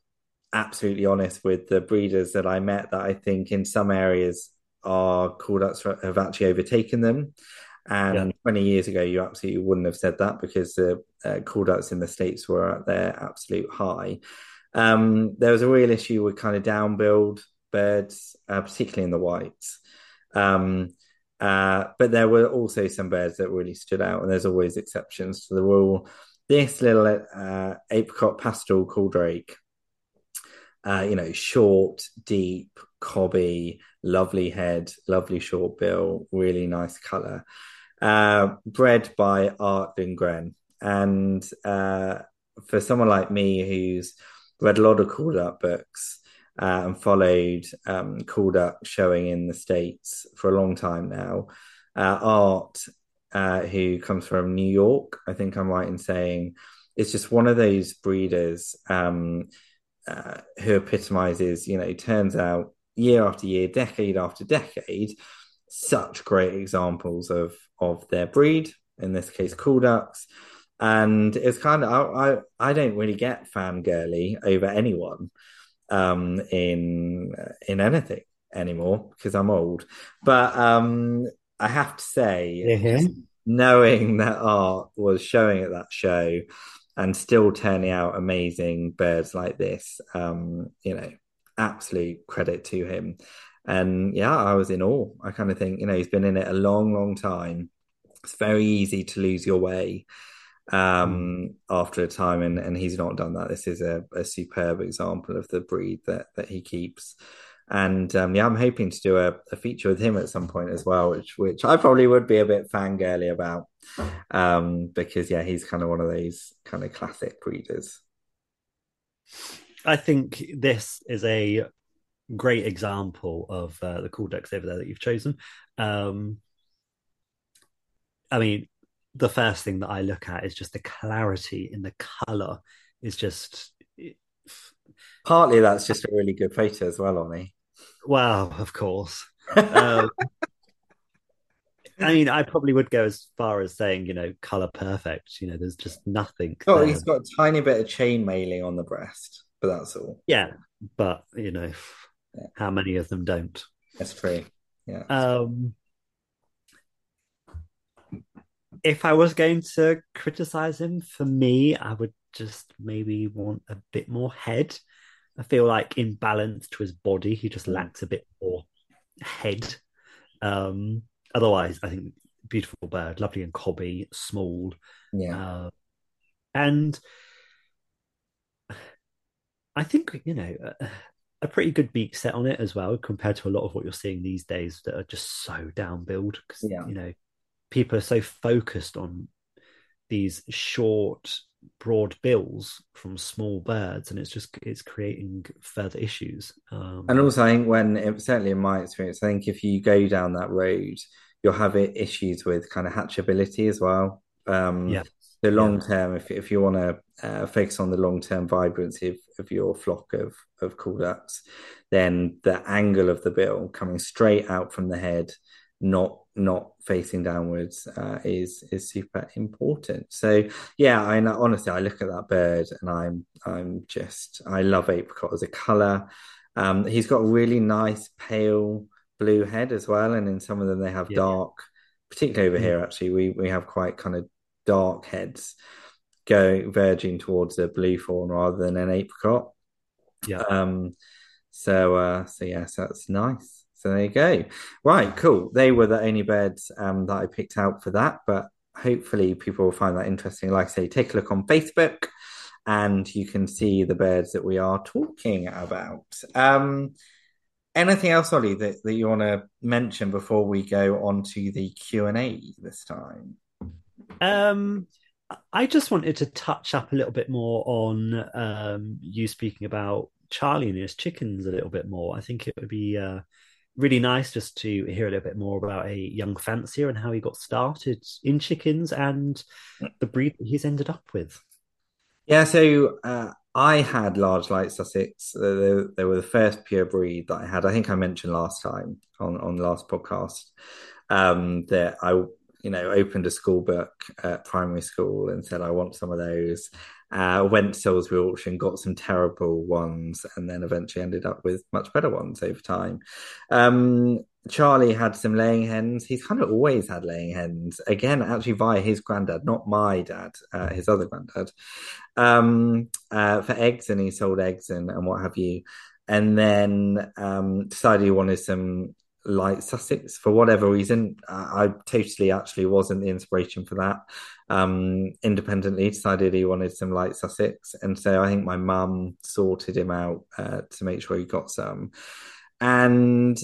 absolutely honest with the breeders that I met that I think in some areas our call ducks have actually overtaken them. And yeah. 20 years ago, you absolutely wouldn't have said that because the uh, call ducks in the States were at their absolute high. Um, there was a real issue with kind of downbilled birds, uh, particularly in the whites. Um, uh, but there were also some birds that really stood out, and there's always exceptions to the rule. This little uh, apricot pastel call drake, uh, you know, short, deep, cobby, lovely head, lovely short bill, really nice color uh, bred by Art Lindgren. And uh, for someone like me who's read a lot of call duck books uh, and followed um, call duck showing in the States for a long time now, uh, Art, uh, who comes from New York, I think I'm right in saying, is just one of those breeders um, who epitomizes, you know, turns out year after year, decade after decade, such great examples of of their breed, in this case, call ducks. And it's kind of I, I, I don't really get fangirly over anyone um, in in anything anymore because I'm old. But um, I have to say, mm-hmm. knowing that art was showing at that show and still turning out amazing birds like this, um, you know, absolute credit to him. And yeah, I was in awe. I kind of think, you know, he's been in it a long, long time. It's very easy to lose your way um, mm. after a time, and, and he's not done that. This is a, a superb example of the breed that that he keeps. And um, yeah, I'm hoping to do a, a, feature with him at some point as well, which which I probably would be a bit fangirly about, um, because yeah, he's kind of one of those kind of classic breeders. I think this is a great example of uh, the decks over there that you've chosen. Um, I mean, the first thing that I look at is just the clarity in the color. Is just partly that's just a really good photo as well, Ollie. Well, of course. um, I mean, I probably would go as far as saying, you know, color perfect. You know, there's just nothing. Oh, there. he's got a tiny bit of chain mailing on the breast, but that's all. Yeah, but you know, Yeah. how many of them don't? That's true. Yeah. Um, if I was going to criticize him, for me, I would just maybe want a bit more head. I feel like in balance to his body, he just Mm. lacks a bit more head. Um, otherwise, I think beautiful bird, lovely and cobby, small, Yeah. uh, and I think you know a, pretty good beak set on it as well, compared to a lot of what you're seeing these days that are just so down billed because Yeah. you know people are so focused on these short, broad bills from small birds, and it's just it's creating further issues. Um, And also, I think when, certainly in my experience, I think if you go down that road, you'll have issues with kind of hatchability as well. Um, yeah, the long term, if if you want to uh, focus on the long term vibrancy of, of your flock of of call ducks, then the angle of the bill coming straight out from the head, not not facing downwards, uh, is is super important. So yeah, I honestly, I look at that bird and I'm I'm just I love apricot as a color. Um, he's got a really nice pale blue head as well, and in some of them they have Yeah. dark. Particularly over Mm. here, actually, we we have quite kind of dark heads going verging towards a blue fawn rather than an apricot. yeah. Um, so uh, so yes, that's nice. So there you go. Right, cool. They were the only birds um, that I picked out for that, but hopefully people will find that interesting. Like I say, take a look on Facebook and you can see the birds that we are talking about. Um, anything else, Ollie, that, that you want to mention before we go on to the Q&A this time? Um, I just wanted to touch up a little bit more on um, you speaking about Charlie and his chickens a little bit more. I think it would be uh, really nice just to hear a little bit more about a young fancier and how he got started in chickens and the breed that he's ended up with. Yeah, so uh, I had large light Sussex. They, they were the first pure breed that I had. I think I mentioned last time on on the last podcast um, that I, you know, opened a school book at primary school and said I want some of those. Uh, went to Salisbury auction, got some terrible ones, and then eventually ended up with much better ones over time. Um, Charlie had some laying hens. He's kind of always had laying hens. Again, actually via his granddad, not my dad, uh, his other granddad, um, uh, for eggs, and he sold eggs and, and what have you. And then um, decided he wanted some light Sussex for whatever reason. I, I totally actually wasn't the inspiration for that. Um, independently decided he wanted some light Sussex, and so I think my mum sorted him out uh, to make sure he got some. And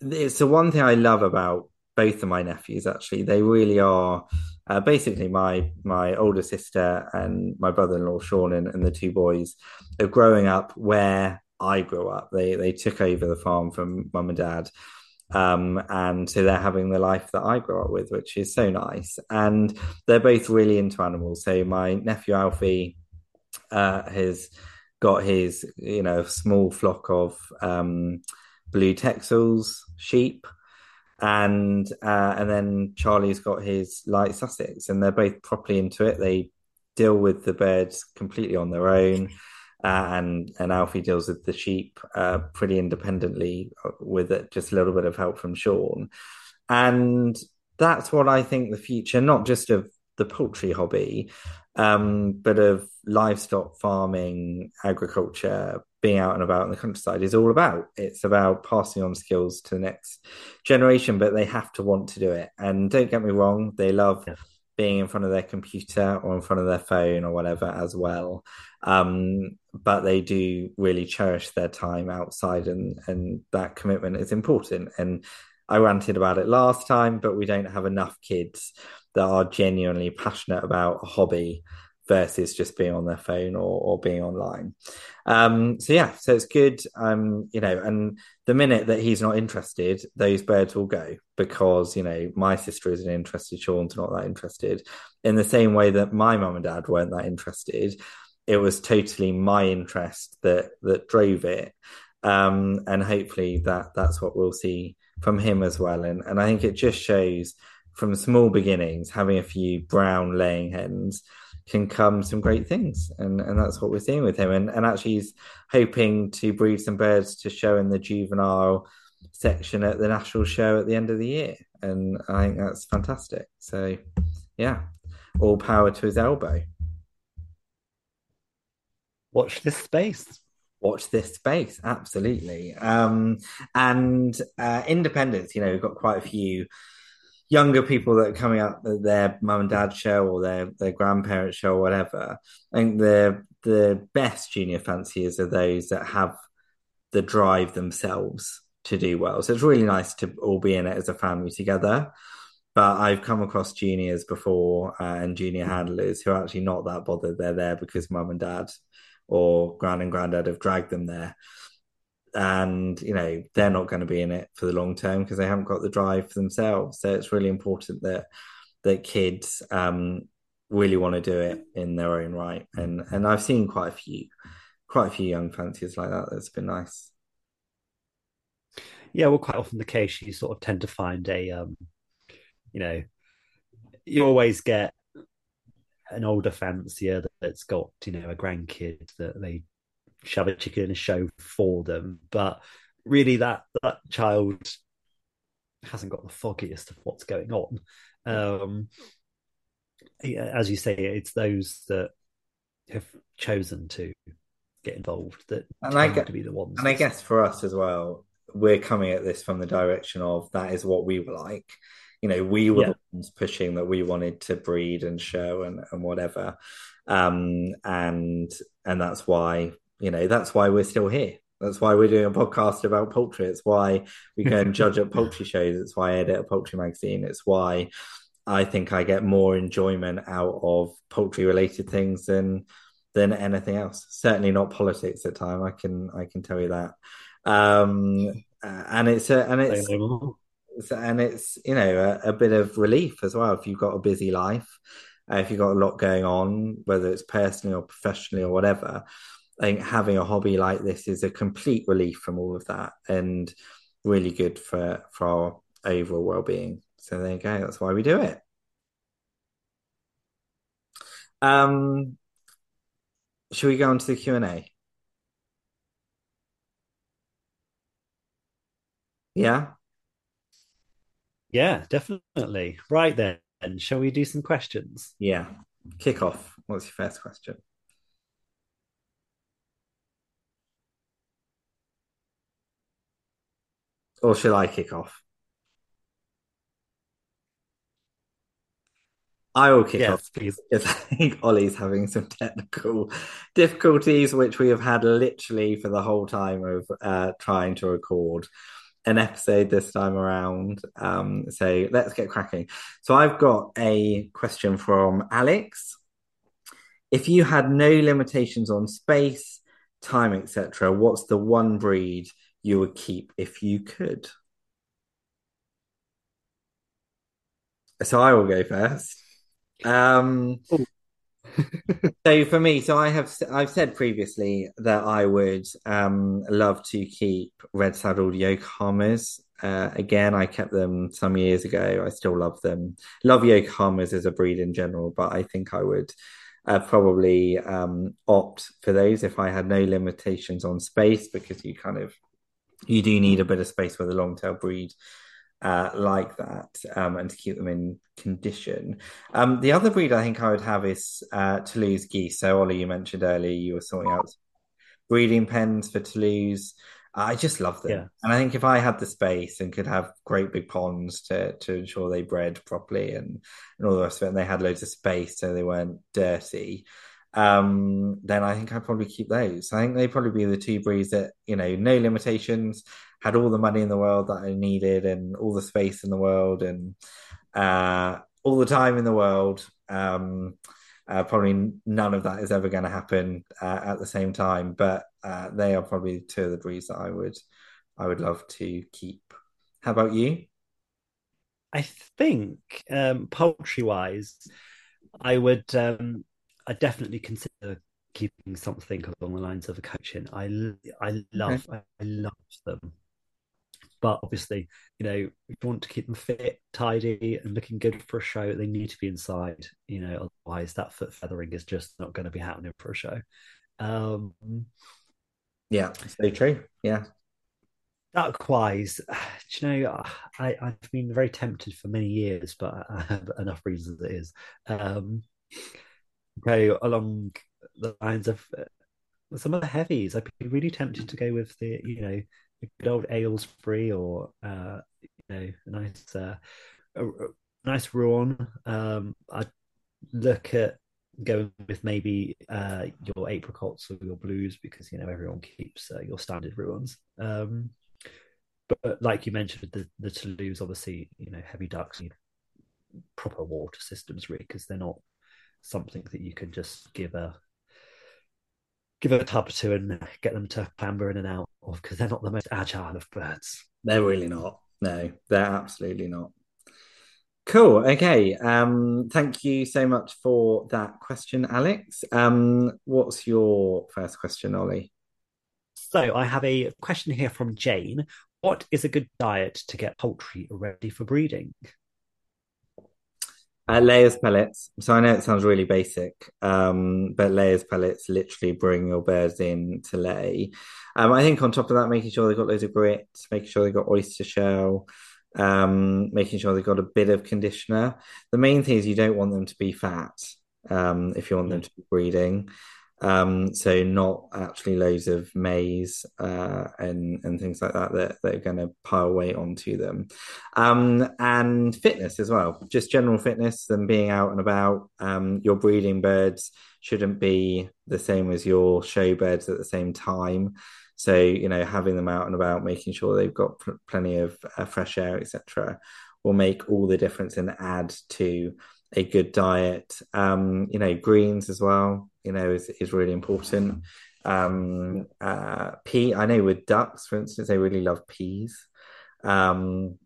it's the one thing I love about both of my nephews. Actually, they really are uh, basically my my older sister and my brother-in-law Sean and, and the two boys are growing up where I grew up. They they took over the farm from mum and dad. Um, and so they're having the life that I grew up with, which is so nice. And they're both really into animals. So my nephew Alfie uh, has got his, you know, small flock of um, blue Texels sheep, and uh, and then Charlie's got his light Sussex, and they're both properly into it. They deal with the birds completely on their own. Uh, and and Alfie deals with the sheep uh, pretty independently with it, just a little bit of help from Sean, and that's what I think the future, not just of the poultry hobby, um, but of livestock farming, agriculture, being out and about in the countryside is all about. It's about passing on skills to the next generation, but they have to want to do it. And don't get me wrong, they love Yeah. being in front of their computer or in front of their phone or whatever as well. Um, but they do really cherish their time outside, and and that commitment is important. And I ranted about it last time, but we don't have enough kids that are genuinely passionate about a hobby versus just being on their phone or, or being online. Um, so yeah, so it's good. Um, you know, and the minute that he's not interested, those birds will go because you know my sister isn't interested, Sean's not that interested. In the same way that my mum and dad weren't that interested, it was totally my interest that that drove it. Um, and hopefully that that's what we'll see from him as well. And and I think it just shows from small beginnings, having a few brown laying hens can come some great things. And and that's what we're seeing with him. And and actually he's hoping to breed some birds to show in the juvenile section at the national show at the end of the year. And I think that's fantastic. So yeah, all power to his elbow. Watch this space. Watch this space absolutely. Um and uh independence you know we've got quite a few younger people that are coming up at their mum and dad show or their their grandparents show or whatever. I think the the best junior fanciers are those that have the drive themselves to do well. So it's really nice to all be in it as a family together. But I've come across juniors before uh, and junior handlers who are actually not that bothered. They're there because mum and dad or grand and granddad have dragged them there. And, you know, they're not going to be in it for the long term because they haven't got the drive for themselves. So it's really important that that kids um, really want to do it in their own right. And and I've seen quite a few, quite a few young fanciers like that. That's been nice. Yeah, well, quite often the case you sort of tend to find a, um, you know, you always get an older fancier that's got you know a grandkid that they shove a chicken in a show for them. But really that that child hasn't got the foggiest of what's going on. Um as you say it's those that have chosen to get involved that and I get to be the ones and I guess for us as well we're coming at this from the direction of that is what we were like you know we were yeah. the ones pushing that we wanted to breed and show and, and whatever. Um and and that's why you know that's why we're still here. That's why we're doing a podcast about poultry. It's why we go and judge at poultry shows. It's why i edit a poultry magazine. It's why i think i get more enjoyment out of poultry related things than than anything else. Certainly not politics at time. I can i can tell you that. Um and it's a, and it's and it's you know a, a, bit of relief as well if you've got a busy life uh, if you've got a lot going on whether it's personally or professionally or whatever. I think having a hobby like this is a complete relief from all of that and really good for for our overall well-being. So there you go that's why we do it. Um should we go on to the q&a yeah yeah, definitely. Right then, shall we do some questions? Yeah. Kick off. What's your first question? Or shall I kick off? I will kick yes, off please. because I think Ollie's having some technical difficulties, which we have had literally for the whole time of uh, trying to record an episode this time around. Um, so let's get cracking. So I've got a question from Alex. If you had no limitations on space, time, etc., what's the one breed you would keep if you could? So I will go first. Um, so for me, so I have I've said previously that I would um, love to keep red saddled Yokohamas. Uh, again, I kept them some years ago. I still love them. Love Yokohamas as a breed in general, but I think I would uh, probably um, opt for those if I had no limitations on space because you kind of you do need a bit of space with a long tail breed uh, like that um, and to keep them in condition. Um, the other breed I think I would have is uh, Toulouse geese. So, Ollie, you mentioned earlier you were sorting out breeding pens for Toulouse. I just love them. Yeah. And I think if I had the space and could have great big ponds to, to ensure they bred properly and, and all the rest of it, and they had loads of space so they weren't dirty, um, then I think I'd probably keep those. I think they'd probably be the two breeds that, you know, no limitations, had all the money in the world that I needed and all the space in the world and uh, all the time in the world. Um, uh, probably none of that is ever going to happen uh, at the same time, but uh, they are probably two of the breeds that I would I would love to keep. How about you? I think um, poultry wise, I would um, I definitely consider keeping something along the lines of a Cochin. I I love okay. I, I love them. But obviously, you know, if you want to keep them fit, tidy, and looking good for a show, they need to be inside. You know, otherwise that foot feathering is just not going to be happening for a show. Um, yeah, so true. Yeah. Duck wise, do you know, I, I've been very tempted for many years, but I have enough reasons as it is. Um, go along the lines of uh, some of the heavies. I'd be really tempted to go with the, you know, the good old Aylesbury or, uh, you know, a nice, uh, a, a nice Rouen. Um, I'd look at going with maybe uh, your apricots or your blues because you know everyone keeps uh, your standard Rouens. Um, but like you mentioned, the the Toulouse obviously you know heavy ducks need proper water systems really because they're not something that you can just give a give a tub to and get them to clamber in and out of because they're not the most agile of birds. They're really not. No, they're absolutely not. Cool. Okay. Um, thank you so much for that question, Alex. Um, what's your first question, Ollie? So I have a question here from Jane. What is a good diet to get poultry ready for breeding? Uh, layers pellets. So I know it sounds really basic, um, but layers pellets literally bring your birds in to lay. Um, I think on top of that, making sure they've got loads of grit, making sure they've got oyster shell, um, making sure they've got a bit of conditioner. The main thing is you don't want them to be fat um, if you want them to be breeding. Um, so not actually loads of maize uh, and and things like that that, that are going to pile weight onto them, um, and fitness as well. Just general fitness and being out and about. Um, your breeding birds shouldn't be the same as your show birds at the same time. So you know, having them out and about, making sure they've got pl- plenty of uh, fresh air, etc., will make all the difference and add to a good diet. Um, you know, greens as well. You know, is is really important. Um, uh, pea. I know with ducks, for instance, they really love peas. Um,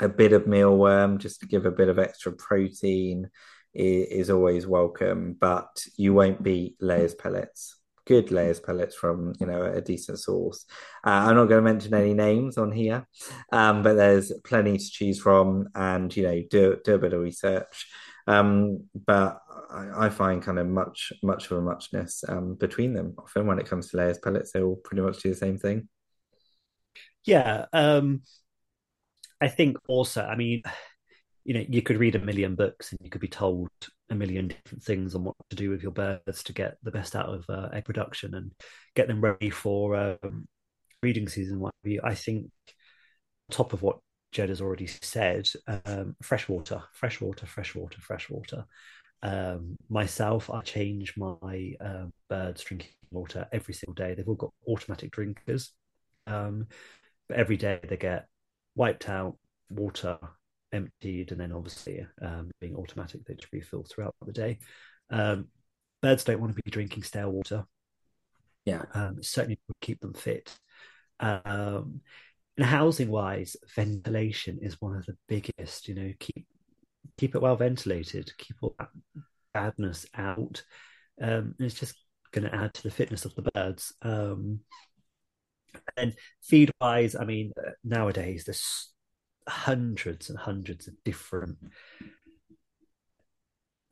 a bit of mealworm just to give a bit of extra protein is, is always welcome, but you won't beat layers pellets good layers pellets from you know a decent source. Uh, I'm not going to mention any names on here, um, but there's plenty to choose from, and you know do do a bit of research. Um, but I, I, find kind of much much of a muchness um, between them. Often when it comes to layers pellets, they all pretty much do the same thing. Yeah, um, I think also. I mean, you know, you could read a million books and you could be told a million different things on what to do with your birds to get the best out of uh, egg production and get them ready for um, breeding season. What have you? I think, top of what Jed has already said, um, fresh water, fresh water, fresh water, fresh water. Um, myself, I change my uh, birds drinking water every single day. They've all got automatic drinkers, um, but every day they get wiped out water emptied and then obviously um, being automatic they just refill throughout the day. Um, birds don't want to be drinking stale water. Yeah, um, certainly would keep them fit. Um, and housing wise, ventilation is one of the biggest. You know, keep keep it well ventilated, keep all that badness out. Um, it's just going to add to the fitness of the birds. Um, and feed wise, I mean, uh, nowadays there's hundreds and hundreds of different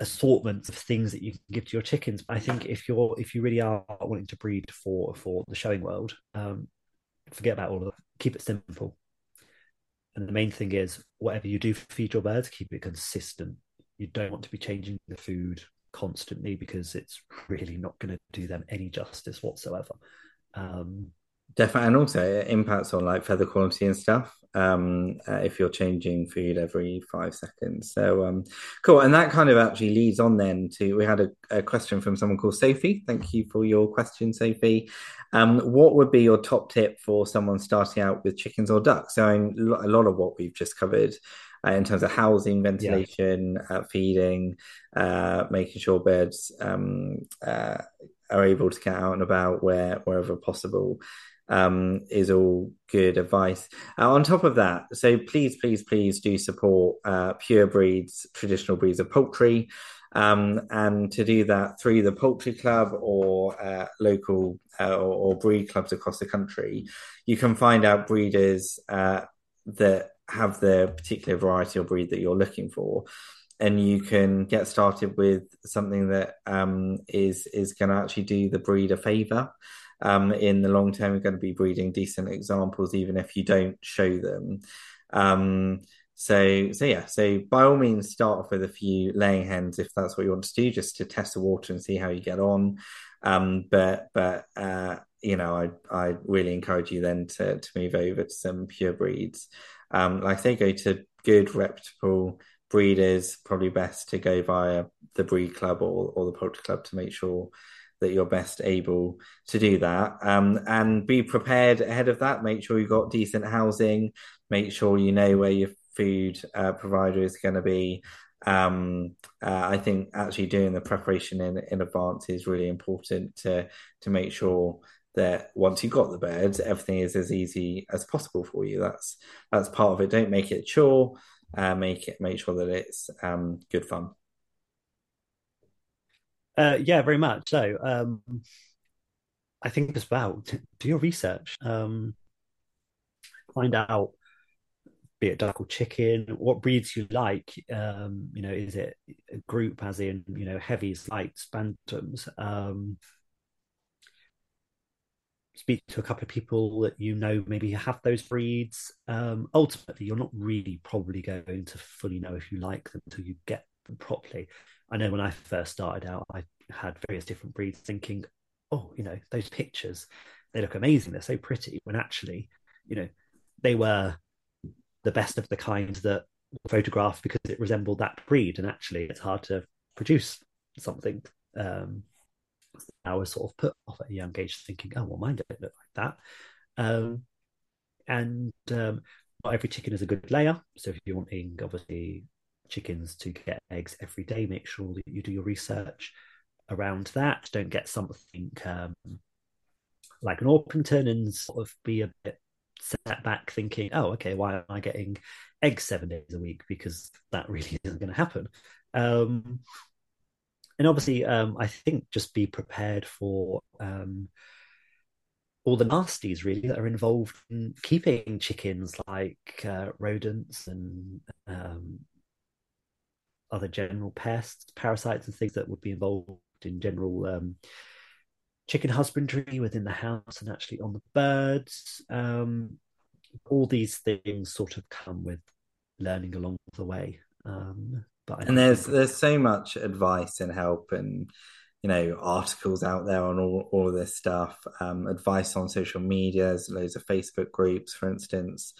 assortments of things that you can give to your chickens. But I think if you're if you really are wanting to breed for for the showing world, um, forget about all of that. Keep it simple. And the main thing is whatever you do feed your birds, keep it consistent. You don't want to be changing the food constantly because it's really not going to do them any justice whatsoever. Um, Definitely, and also it impacts on like feather quality and stuff. Um, uh, if you're changing food every five seconds, so um, cool. And that kind of actually leads on then to we had a, a question from someone called Sophie. Thank you for your question, Sophie. Um, what would be your top tip for someone starting out with chickens or ducks? So, a lot of what we've just covered uh, in terms of housing, ventilation, yeah. uh, feeding, uh, making sure birds um, uh, are able to get out and about where wherever possible um, is all good advice. Uh, on top of that, so please, please, please do support uh, pure breeds, traditional breeds of poultry. Um, and to do that through the poultry club or uh, local uh, or, or, breed clubs across the country, you can find out breeders uh, that have the particular variety or breed that you're looking for and you can get started with something that um, is is going to actually do the breed a favor. Um, in the long term, you're going to be breeding decent examples, even if you don't show them. Um, so, so yeah, so by all means, start off with a few laying hens if that's what you want to do, just to test the water and see how you get on. Um, but but uh, you know, I I really encourage you then to to move over to some pure breeds. Um, like they go to good reputable breeders, probably best to go via the breed club or, or the poultry club to make sure that you're best able to do that. Um, and be prepared ahead of that. Make sure you've got decent housing. Make sure you know where your food uh, provider is going to be. Um, uh, I think actually doing the preparation in in advance is really important to to make sure that once you've got the birds, everything is as easy as possible for you. That's that's part of it. Don't make it a chore uh, make it make sure that it's um, good fun. Uh, yeah, very much so. Um, I think as well, do your research. Um, find out, be it duck or chicken, what breeds you like. Um, you know, is it a group, as in you know heavies, lights, bantams? Um, speak to a couple of people that you know maybe have those breeds. Um, ultimately, you're not really probably going to fully know if you like them until you get them properly. I know when I first started out, I had various different breeds, thinking, "Oh, you know, those pictures, they look amazing. They're so pretty." When actually, you know, they were the best of the kind that photographed because it resembled that breed, and actually, it's hard to produce something um, I was sort of put off at a young age, thinking, "Oh, well, mine don't look like that." Um, and um, not every chicken is a good layer. So if you're wanting, obviously, chickens to get eggs every day, make sure that you do your research around that. Don't get something um, like an Orpington and sort of be a bit set back, thinking, "Oh, okay, why am I getting eggs seven days a week?" Because that really isn't going to happen. Um, and obviously, um, I think just be prepared for um, all the nasties really that are involved in keeping chickens, like uh, rodents and um, other general pests, parasites, and things that would be involved in general um, chicken husbandry within the house and actually on the birds. Um, all these things sort of come with learning along the way. Um, but and there's there's so much advice and help and you know articles out there on all, all of this stuff um, advice on social media there's loads of facebook groups for instance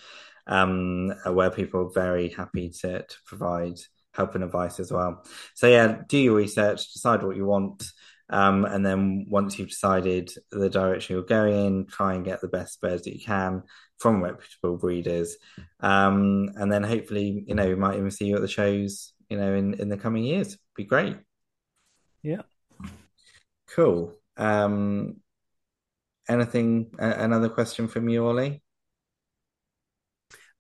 um, where people are very happy to, to provide help and advice as well so yeah do your research decide what you want um, and then once you've decided the direction you're going in try and get the best birds that you can from reputable breeders um, and then hopefully you know we might even see you at the shows you know, in in the coming years. Be great. Yeah. Cool. Um, anything? Uh, another question from you, Ollie?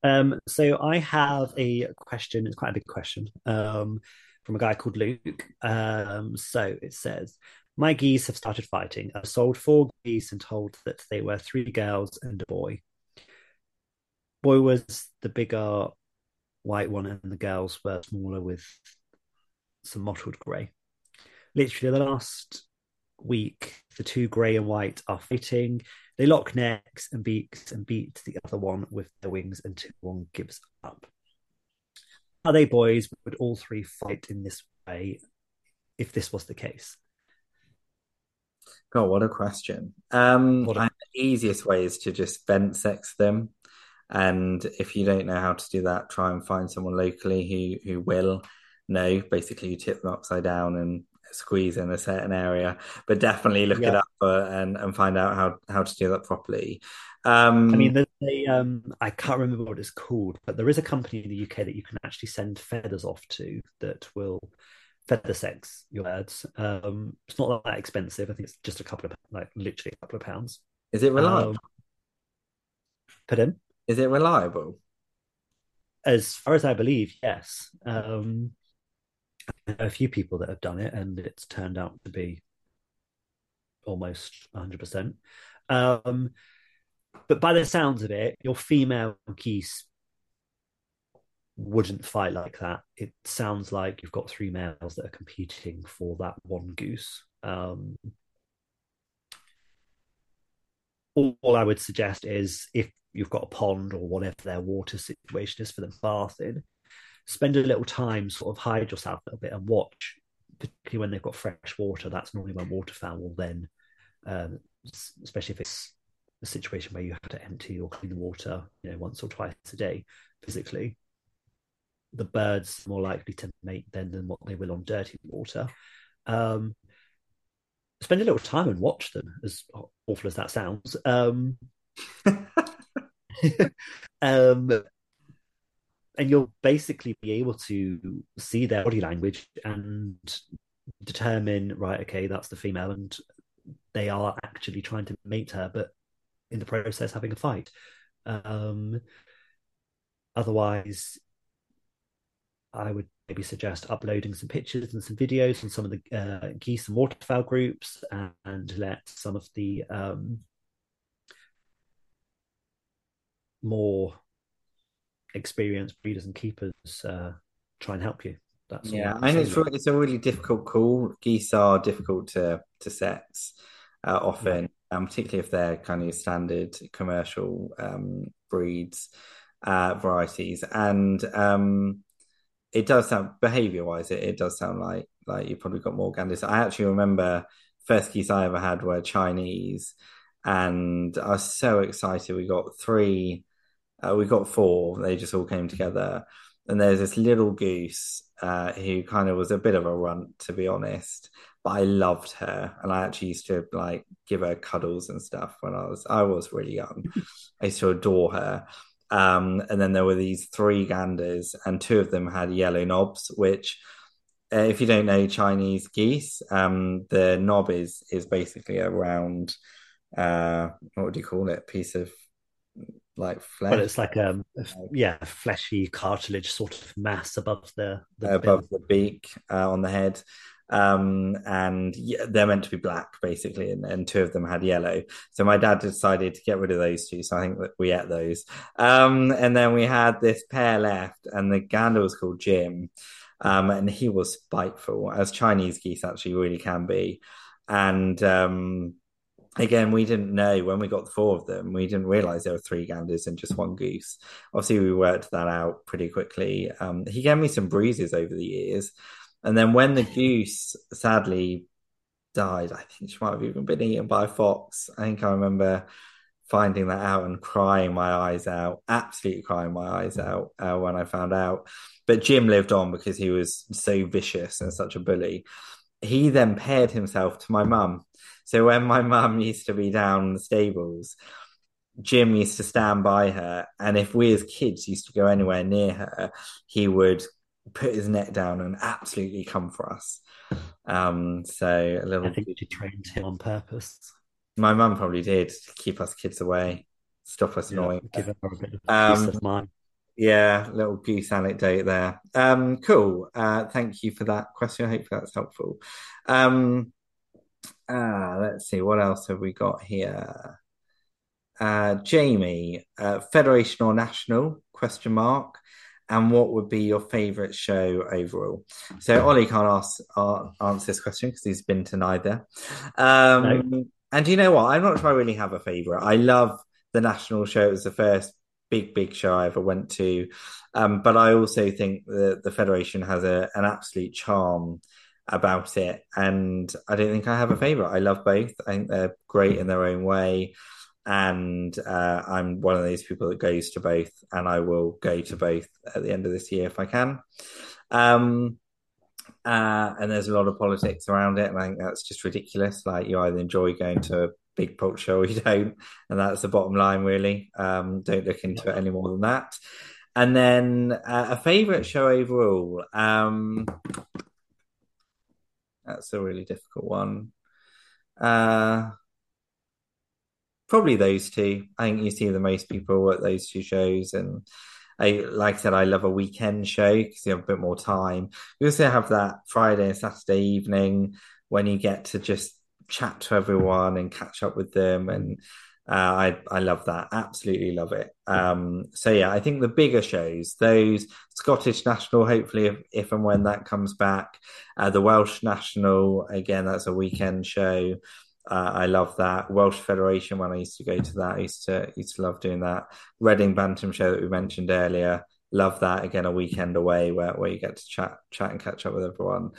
Um, so I have a question. It's quite a big question. Um, from a guy called Luke. Um, so it says, "My geese have started fighting. I sold four geese and told that they were three girls and a boy. Boy was the bigger white one and the girls were smaller with some mottled grey. Literally, the last week, the two grey and white are fighting. They lock necks and beaks and beat the other one with their wings until one gives up. Are they boys? Would all three fight in this way if this was the case? God, what a question. Um, what a- the easiest way is to just vent sex them. And if you don't know how to do that, try and find someone locally who who will know. Basically, you tip them upside down and squeeze in a certain area, but definitely look yeah. it up uh, and and find out how how to do that properly. Um, I mean, there's a, um, I can't remember what it's called, but there is a company in the UK that you can actually send feathers off to that will feather sex your birds. Um, it's not that expensive. I think it's just a couple of like literally a couple of pounds. Is it reliable? Um, put in. Is it reliable? As far as I believe, yes. Um, a few people that have done it, and it's turned out to be almost 100%. Um, but by the sounds of it, your female geese wouldn't fight like that. It sounds like you've got three males that are competing for that one goose. Um, all, all, I would suggest is if you've got a pond or whatever their water situation is for them bath in, spend a little time, sort of hide yourself a little bit and watch, particularly when they've got fresh water. That's normally when waterfowl will then, um, especially if it's a situation where you have to empty or clean the water, you know, once or twice a day physically. The birds are more likely to mate then than what they will on dirty water. Um, spend a little time and watch them, as awful as that sounds. Um, um, and you'll basically be able to see their body language and determine, right, okay, that's the female, and they are actually trying to mate her, but in the process having a fight. Um, otherwise, I would maybe suggest uploading some pictures and some videos on some of the uh, geese and waterfowl groups and, and let some of the um, more experienced breeders and keepers uh, try and help you. That's yeah, and it's really, it's a really difficult call. Geese are difficult to to sex uh, often, yeah. um, particularly if they're kind of standard commercial um, breeds uh, varieties, and um, it does sound behavior wise, it, it does sound like like you probably got more ganders. I actually remember first geese I ever had were Chinese, and I was so excited. We got three, uh, we got four. They just all came together, and there's this little goose uh, who kind of was a bit of a runt, to be honest. But I loved her, and I actually used to like give her cuddles and stuff when I was I was really young. I used to adore her. Um, and then there were these three ganders, and two of them had yellow knobs, which, uh, if you don't know Chinese geese, um, the knob is is basically a round, uh, what would you call it? Piece of like flesh. But it's like um, a yeah, fleshy cartilage sort of mass above the, the above the beak uh, on the head um, and they're meant to be black basically, and, and, two of them had yellow. So my dad decided to get rid of those two. So I think that we ate those. Um, and then we had this pair left, and the gander was called Jim, um, and he was spiteful, as Chinese geese actually really can be. And um, again, we didn't know when we got the four of them, we didn't realize there were three ganders and just one goose. Obviously, we worked that out pretty quickly. Um, he gave me some bruises over the years. And then when the goose sadly died, I think she might have even been eaten by a fox. I think I remember finding that out and crying my eyes out, absolutely crying my eyes out uh, when I found out. But Jim lived on because he was so vicious and such a bully. He then paired himself to my mum. So when my mum used to be down in the stables, Jim used to stand by her, and if we as kids used to go anywhere near her, he would put his neck down and absolutely come for us. Um, so a little. I think you trained him on purpose. My mum probably did to keep us kids away, stop us yeah, annoying. Give her a bit of um, peace of mind. Yeah, little goose anecdote there. Um, cool. Uh, thank you for that question. I hope that's helpful. Um, uh, let's see what else have we got here. Uh, Jamie, uh, Federation or National? Question mark and what would be your favorite show overall? So Ollie can't ask, uh, answer this question because he's been to neither. Um, no. And you know what? I'm not sure I really have a favorite. I love the national show. It was the first big, big show I ever went to. Um, but I also think the, the Federation has a, an absolute charm about it. And I don't think I have a favorite. I love both. I think they're great in their own way and uh, I'm one of those people that goes to both, and I will go to both at the end of this year if I can. Um, uh, and there's a lot of politics around it, and I think that's just ridiculous. Like you either enjoy going to big pulp show or you don't, and that's the bottom line, really. Um, don't look into it any more than that. And then uh, a favorite show overall. Um, that's a really difficult one. Uh, probably those two. I think you see the most people at those two shows, and I like I said, I love a weekend show because you have a bit more time. You also have that Friday and Saturday evening when you get to just chat to everyone and catch up with them and Uh, I I love that. Absolutely love it. Um, so yeah, I think the bigger shows, those Scottish National, hopefully if, if and when that comes back, uh, the Welsh National, again, that's a weekend show. Uh, I love that. Welsh Federation, when I used to go to that, I used to used to love doing that. Reading Bantam show that we mentioned earlier, love that. Again, a weekend away where, where you get to chat chat and catch up with everyone.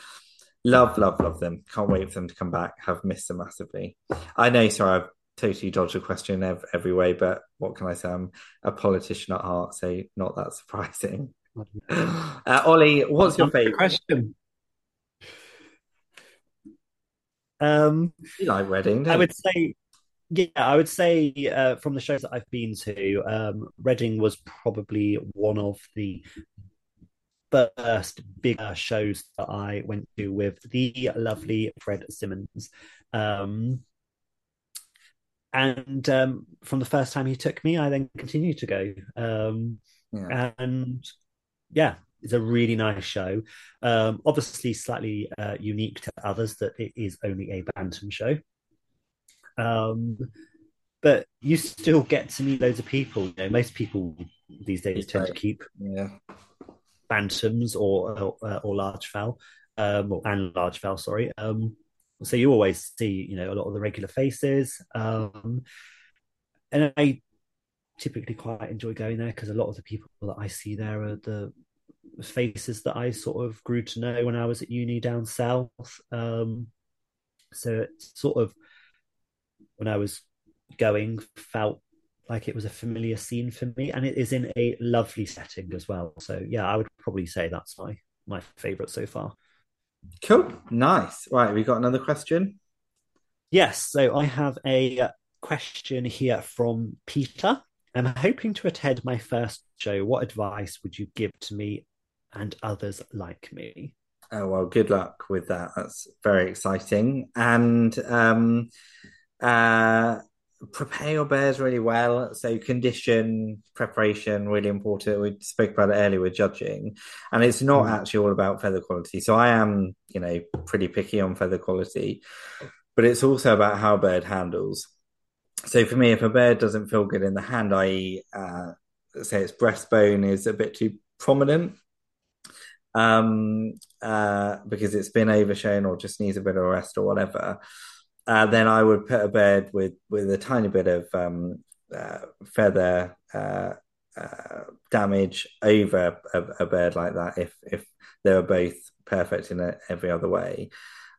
Love, love, love them. Can't wait for them to come back. Have missed them massively. I know, sorry, I've totally dodged a question every, every way, but what can I say? I'm a politician at heart, so not that surprising. Uh, Ollie, what's your favorite question? Um, you like Reading? I would say, yeah, I would say uh, from the shows that I've been to, um, Reading was probably one of the first bigger shows that I went to with the lovely Fred Simmons. Um, and um, from the first time he took me, I then continued to go. Um, yeah. And yeah, it's a really nice show. Um, obviously, slightly uh, unique to others that it is only a bantam show. Um, but you still get to meet loads of people. You know, most people these days tend to keep yeah. Bantams or or, uh, or large fowl, um, and large fowl. Sorry. Um, so you always see, you know, a lot of the regular faces, um, and I typically quite enjoy going there because a lot of the people that I see there are the faces that I sort of grew to know when I was at uni down south. Um, so it's sort of when I was going felt like it was a familiar scene for me, and it is in a lovely setting as well. So yeah, I would probably say that's my my favorite so far. Cool, nice. Right, we got another question. Yes, so I have a question here from Peter. I'm hoping to attend my first show. What advice would you give to me and others like me. Oh well, good luck with that. That's very exciting. And um, uh, prepare your bears really well. So condition preparation really important. We spoke about it earlier with judging, and it's not mm. actually all about feather quality. So I am, you know, pretty picky on feather quality, but it's also about how a bird handles. So for me, if a bird doesn't feel good in the hand, i.e., uh, say its breastbone is a bit too prominent, um, uh, because it's been overshown or just needs a bit of rest or whatever, uh, then I would put a bed with with a tiny bit of um, uh, feather uh, uh, damage over a, a, bird like that if if they were both perfect in a, every other way.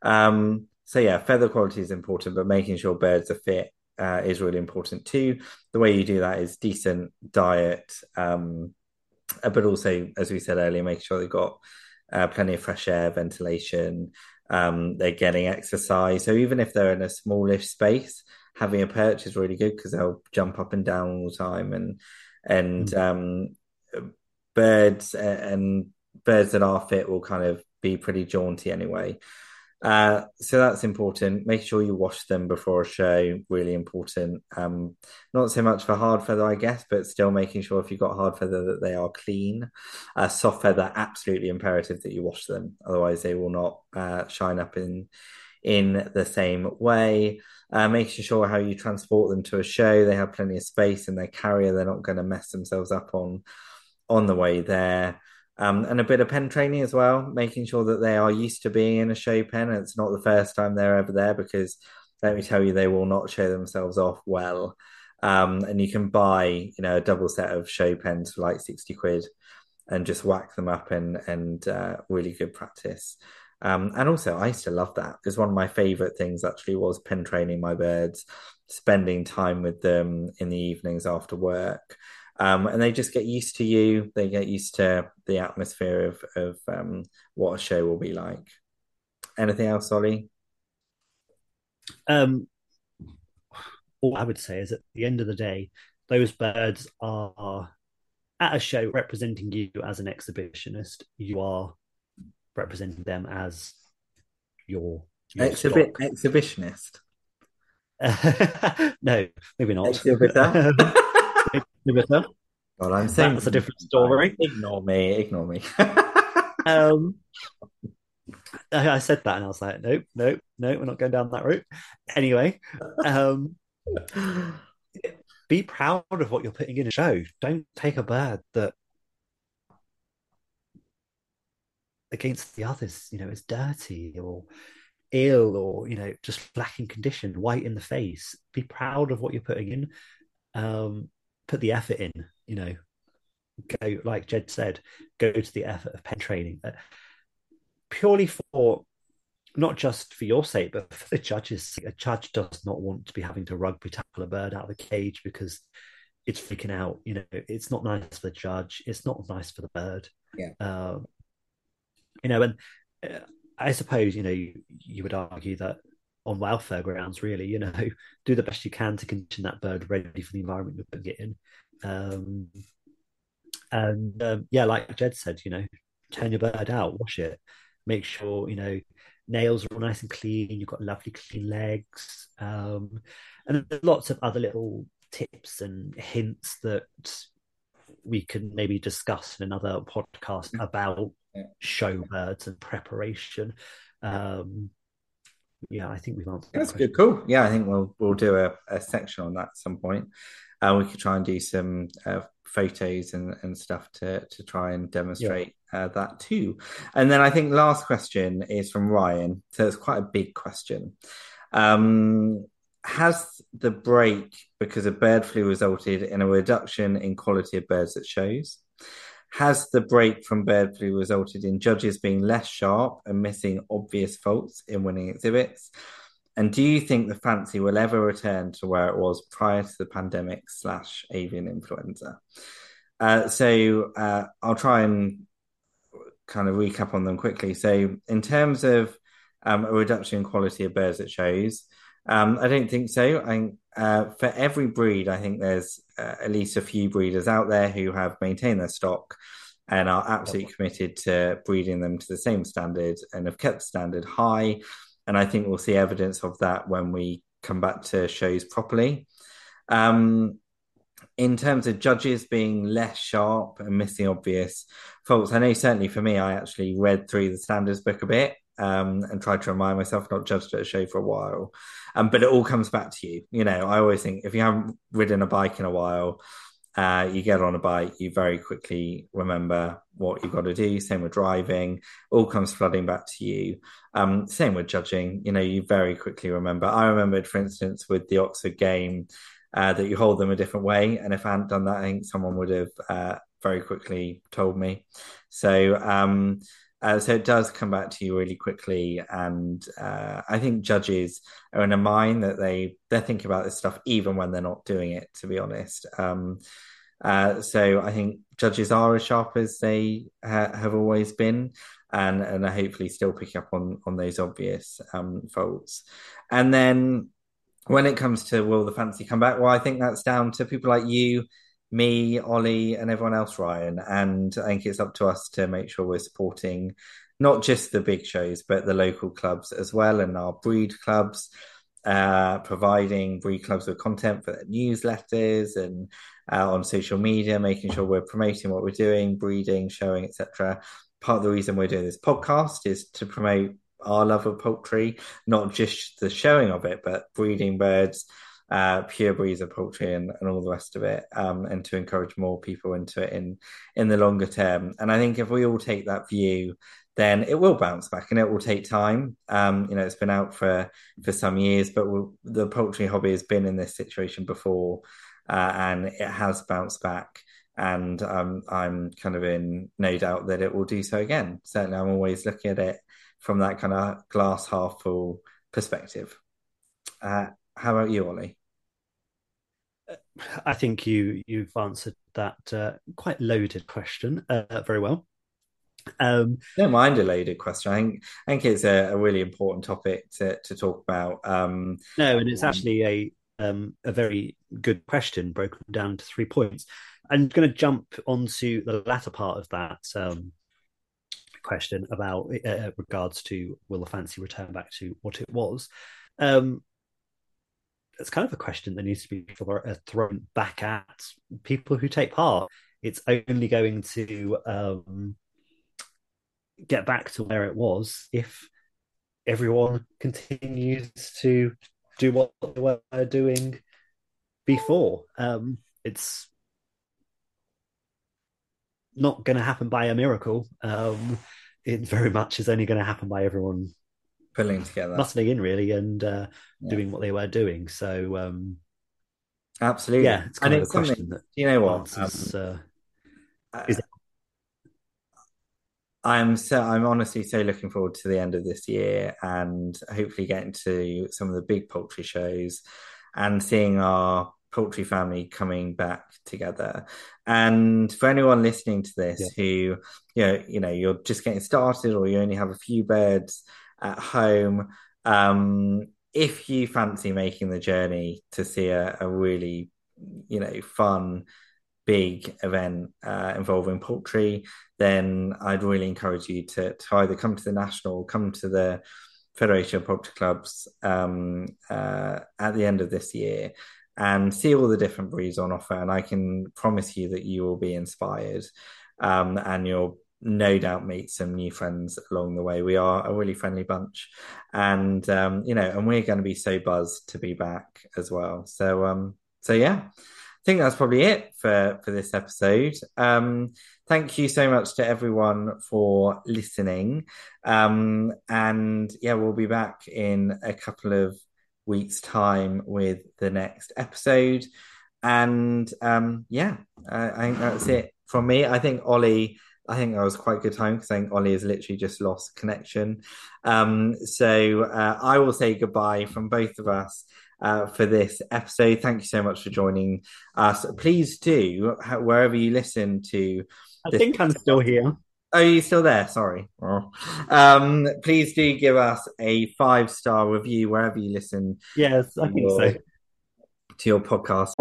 Um, so yeah, feather quality is important, but making sure birds are fit uh, is really important too. The way you do that is decent diet, um, uh, but also, as we said earlier, make sure they've got plenty of fresh air, ventilation. Um, they're getting exercise. So even if they're in a smallish space, having a perch is really good because they'll jump up and down all the time. And and mm. um, birds and birds that are fit will kind of be pretty jaunty anyway. Uh, so that's important. Make sure you wash them before a show. Really important. Um, not so much for hard feather, I guess, but still making sure if you've got hard feather that they are clean. Uh, soft feather, absolutely imperative that you wash them. Otherwise, they will not uh, shine up in in the same way. Uh, making sure how you transport them to a show, they have plenty of space in their carrier. They're not going to mess themselves up on on the way there. Um, and a bit of pen training as well, making sure that they are used to being in a show pen. It's not the first time they're ever there because let me tell you, they will not show themselves off well. Um, and you can buy, you know, a double set of show pens for like 60 quid and just whack them up and, and uh, really good practice. Um, and also, I used to love that because one of my favorite things actually was pen training my birds, spending time with them in the evenings after work um, and they just get used to you. They get used to the atmosphere of of um, what a show will be like. Anything else, Ollie? Um, all I would say is at the end of the day, those birds are at a show representing you as an exhibitionist. You are representing them as your, your Exhibit exhibitionist. no, maybe not. Exhibitor. Well, I'm saying that's a different story. Ignore me. Ignore me. um, I, I, said that, and I was like, nope, nope, nope, we're not going down that route. Anyway, um, be proud of what you're putting in a show. Don't take a bird that against the others, you know, is dirty or ill or you know just lacking condition, white in the face. Be proud of what you're putting in. Um, put the effort in. You know, go like Jed said, go to the effort of pen training, uh, purely for not just for your sake, but for the judges. A judge does not want to be having to rugby tackle a bird out of the cage because it's freaking out. You know, it's not nice for the judge. It's not nice for the bird. Yeah. Um, you know, and uh, I suppose you know you, you would argue that on welfare grounds, really, you know, do the best you can to condition that bird ready for the environment you're putting it in. Um, and um, yeah, like Jed said, you know, turn your bird out, wash it, make sure you know nails are all nice and clean. You've got lovely clean legs, um, and there's lots of other little tips and hints that we can maybe discuss in another podcast mm. about show birds and preparation. Um, yeah, I think we've answered. That's that good. Cool. Yeah, I think we'll we'll do a, a section on that at some point. Uh, we could try and do some uh, photos and, and stuff to to try and demonstrate yeah. uh, that too. And then I think last question is from Ryan. So it's quite a big question. Um, has the break because of bird flu resulted in a reduction in quality of birds at shows? Has the break from bird flu resulted in judges being less sharp and missing obvious faults in winning exhibits? And do you think the fancy will ever return to where it was prior to the pandemic slash avian influenza? Uh, so uh, I'll try and kind of recap on them quickly. So in terms of um, a reduction in quality of birds at shows, um, I don't think so. I uh, for every breed, I think there's uh, at least a few breeders out there who have maintained their stock and are absolutely committed to breeding them to the same standard and have kept the standard high. And I think we'll see evidence of that when we come back to shows properly. Um, in terms of judges being less sharp and missing obvious faults, I know certainly for me, I actually read through the standards book a bit um, and tried to remind myself not judged at a show for a while. Um, but it all comes back to you. You know, I always think if you haven't ridden a bike in a while, uh, you get on a bike, you very quickly remember what you've got to do. Same with driving, all comes flooding back to you. Um, same with judging, you know, you very quickly remember. I remembered, for instance, with the Oxford game, uh, that you hold them a different way. And if I hadn't done that, I think someone would have uh, very quickly told me. So, um, uh, so it does come back to you really quickly, and uh, I think judges are in a mind that they they think about this stuff even when they're not doing it. To be honest, um, uh, so I think judges are as sharp as they ha- have always been, and and are hopefully still picking up on on those obvious um, faults. And then when it comes to will the fancy come back, well, I think that's down to people like you me, Ollie, and everyone else, Ryan. And I think it's up to us to make sure we're supporting not just the big shows, but the local clubs as well and our breed clubs, uh, providing breed clubs with content for their newsletters and uh, on social media, making sure we're promoting what we're doing, breeding, showing, etc. Part of the reason we're doing this podcast is to promote our love of poultry, not just the showing of it, but breeding birds uh, pure breeds of poultry and, and all the rest of it, um, and to encourage more people into it in in the longer term. And I think if we all take that view, then it will bounce back, and it will take time. Um, you know, it's been out for for some years, but the poultry hobby has been in this situation before, uh, and it has bounced back. And um, I'm kind of in no doubt that it will do so again. Certainly, I'm always looking at it from that kind of glass half full perspective. Uh, how about you, Ollie? I think you you've answered that uh, quite loaded question uh, very well. Um, don't mind a loaded question. I think I think it's a, a really important topic to, to talk about. Um, no, and it's um, actually a um, a very good question broken down to three points. I'm going to jump onto the latter part of that um, question about uh, regards to will the fancy return back to what it was. Um, it's kind of a question that needs to be uh, thrown back at people who take part. It's only going to um, get back to where it was if everyone continues to do what they were doing before. Um, it's not going to happen by a miracle. Um, it very much is only going to happen by everyone pulling together, muscling in really, and uh, yeah. doing what they were doing. So, um, absolutely, yeah, it's kind and of it's a question that you know what answers, um, uh, is I'm so I'm honestly so looking forward to the end of this year and hopefully getting to some of the big poultry shows and seeing our poultry family coming back together. And for anyone listening to this yeah. who you know you know you're just getting started or you only have a few birds at home, um, if you fancy making the journey to see a, a really you know fun big event uh, involving poultry, then I'd really encourage you to, to either come to the national, come to the Federation of Poultry Clubs um, uh, at the end of this year and see all the different breeds on offer. And I can promise you that you will be inspired um, and you'll no doubt meet some new friends along the way. We are a really friendly bunch, and um, you know, and we're going to be so buzzed to be back as well. So, um, so yeah, I think that's probably it for for this episode. Um, thank you so much to everyone for listening. Um, and yeah, we'll be back in a couple of weeks' time with the next episode. And um, yeah, I, I think that's it from me. I think Ollie. I think that was quite a good time because I think Ollie has literally just lost connection. Um, so uh, I will say goodbye from both of us uh, for this episode. Thank you so much for joining us. Please do, wherever you listen to. I think I'm still here. Oh, you still there? Sorry. Um, please do give us a five star review wherever you listen. Yes, I think your, so. To your podcast.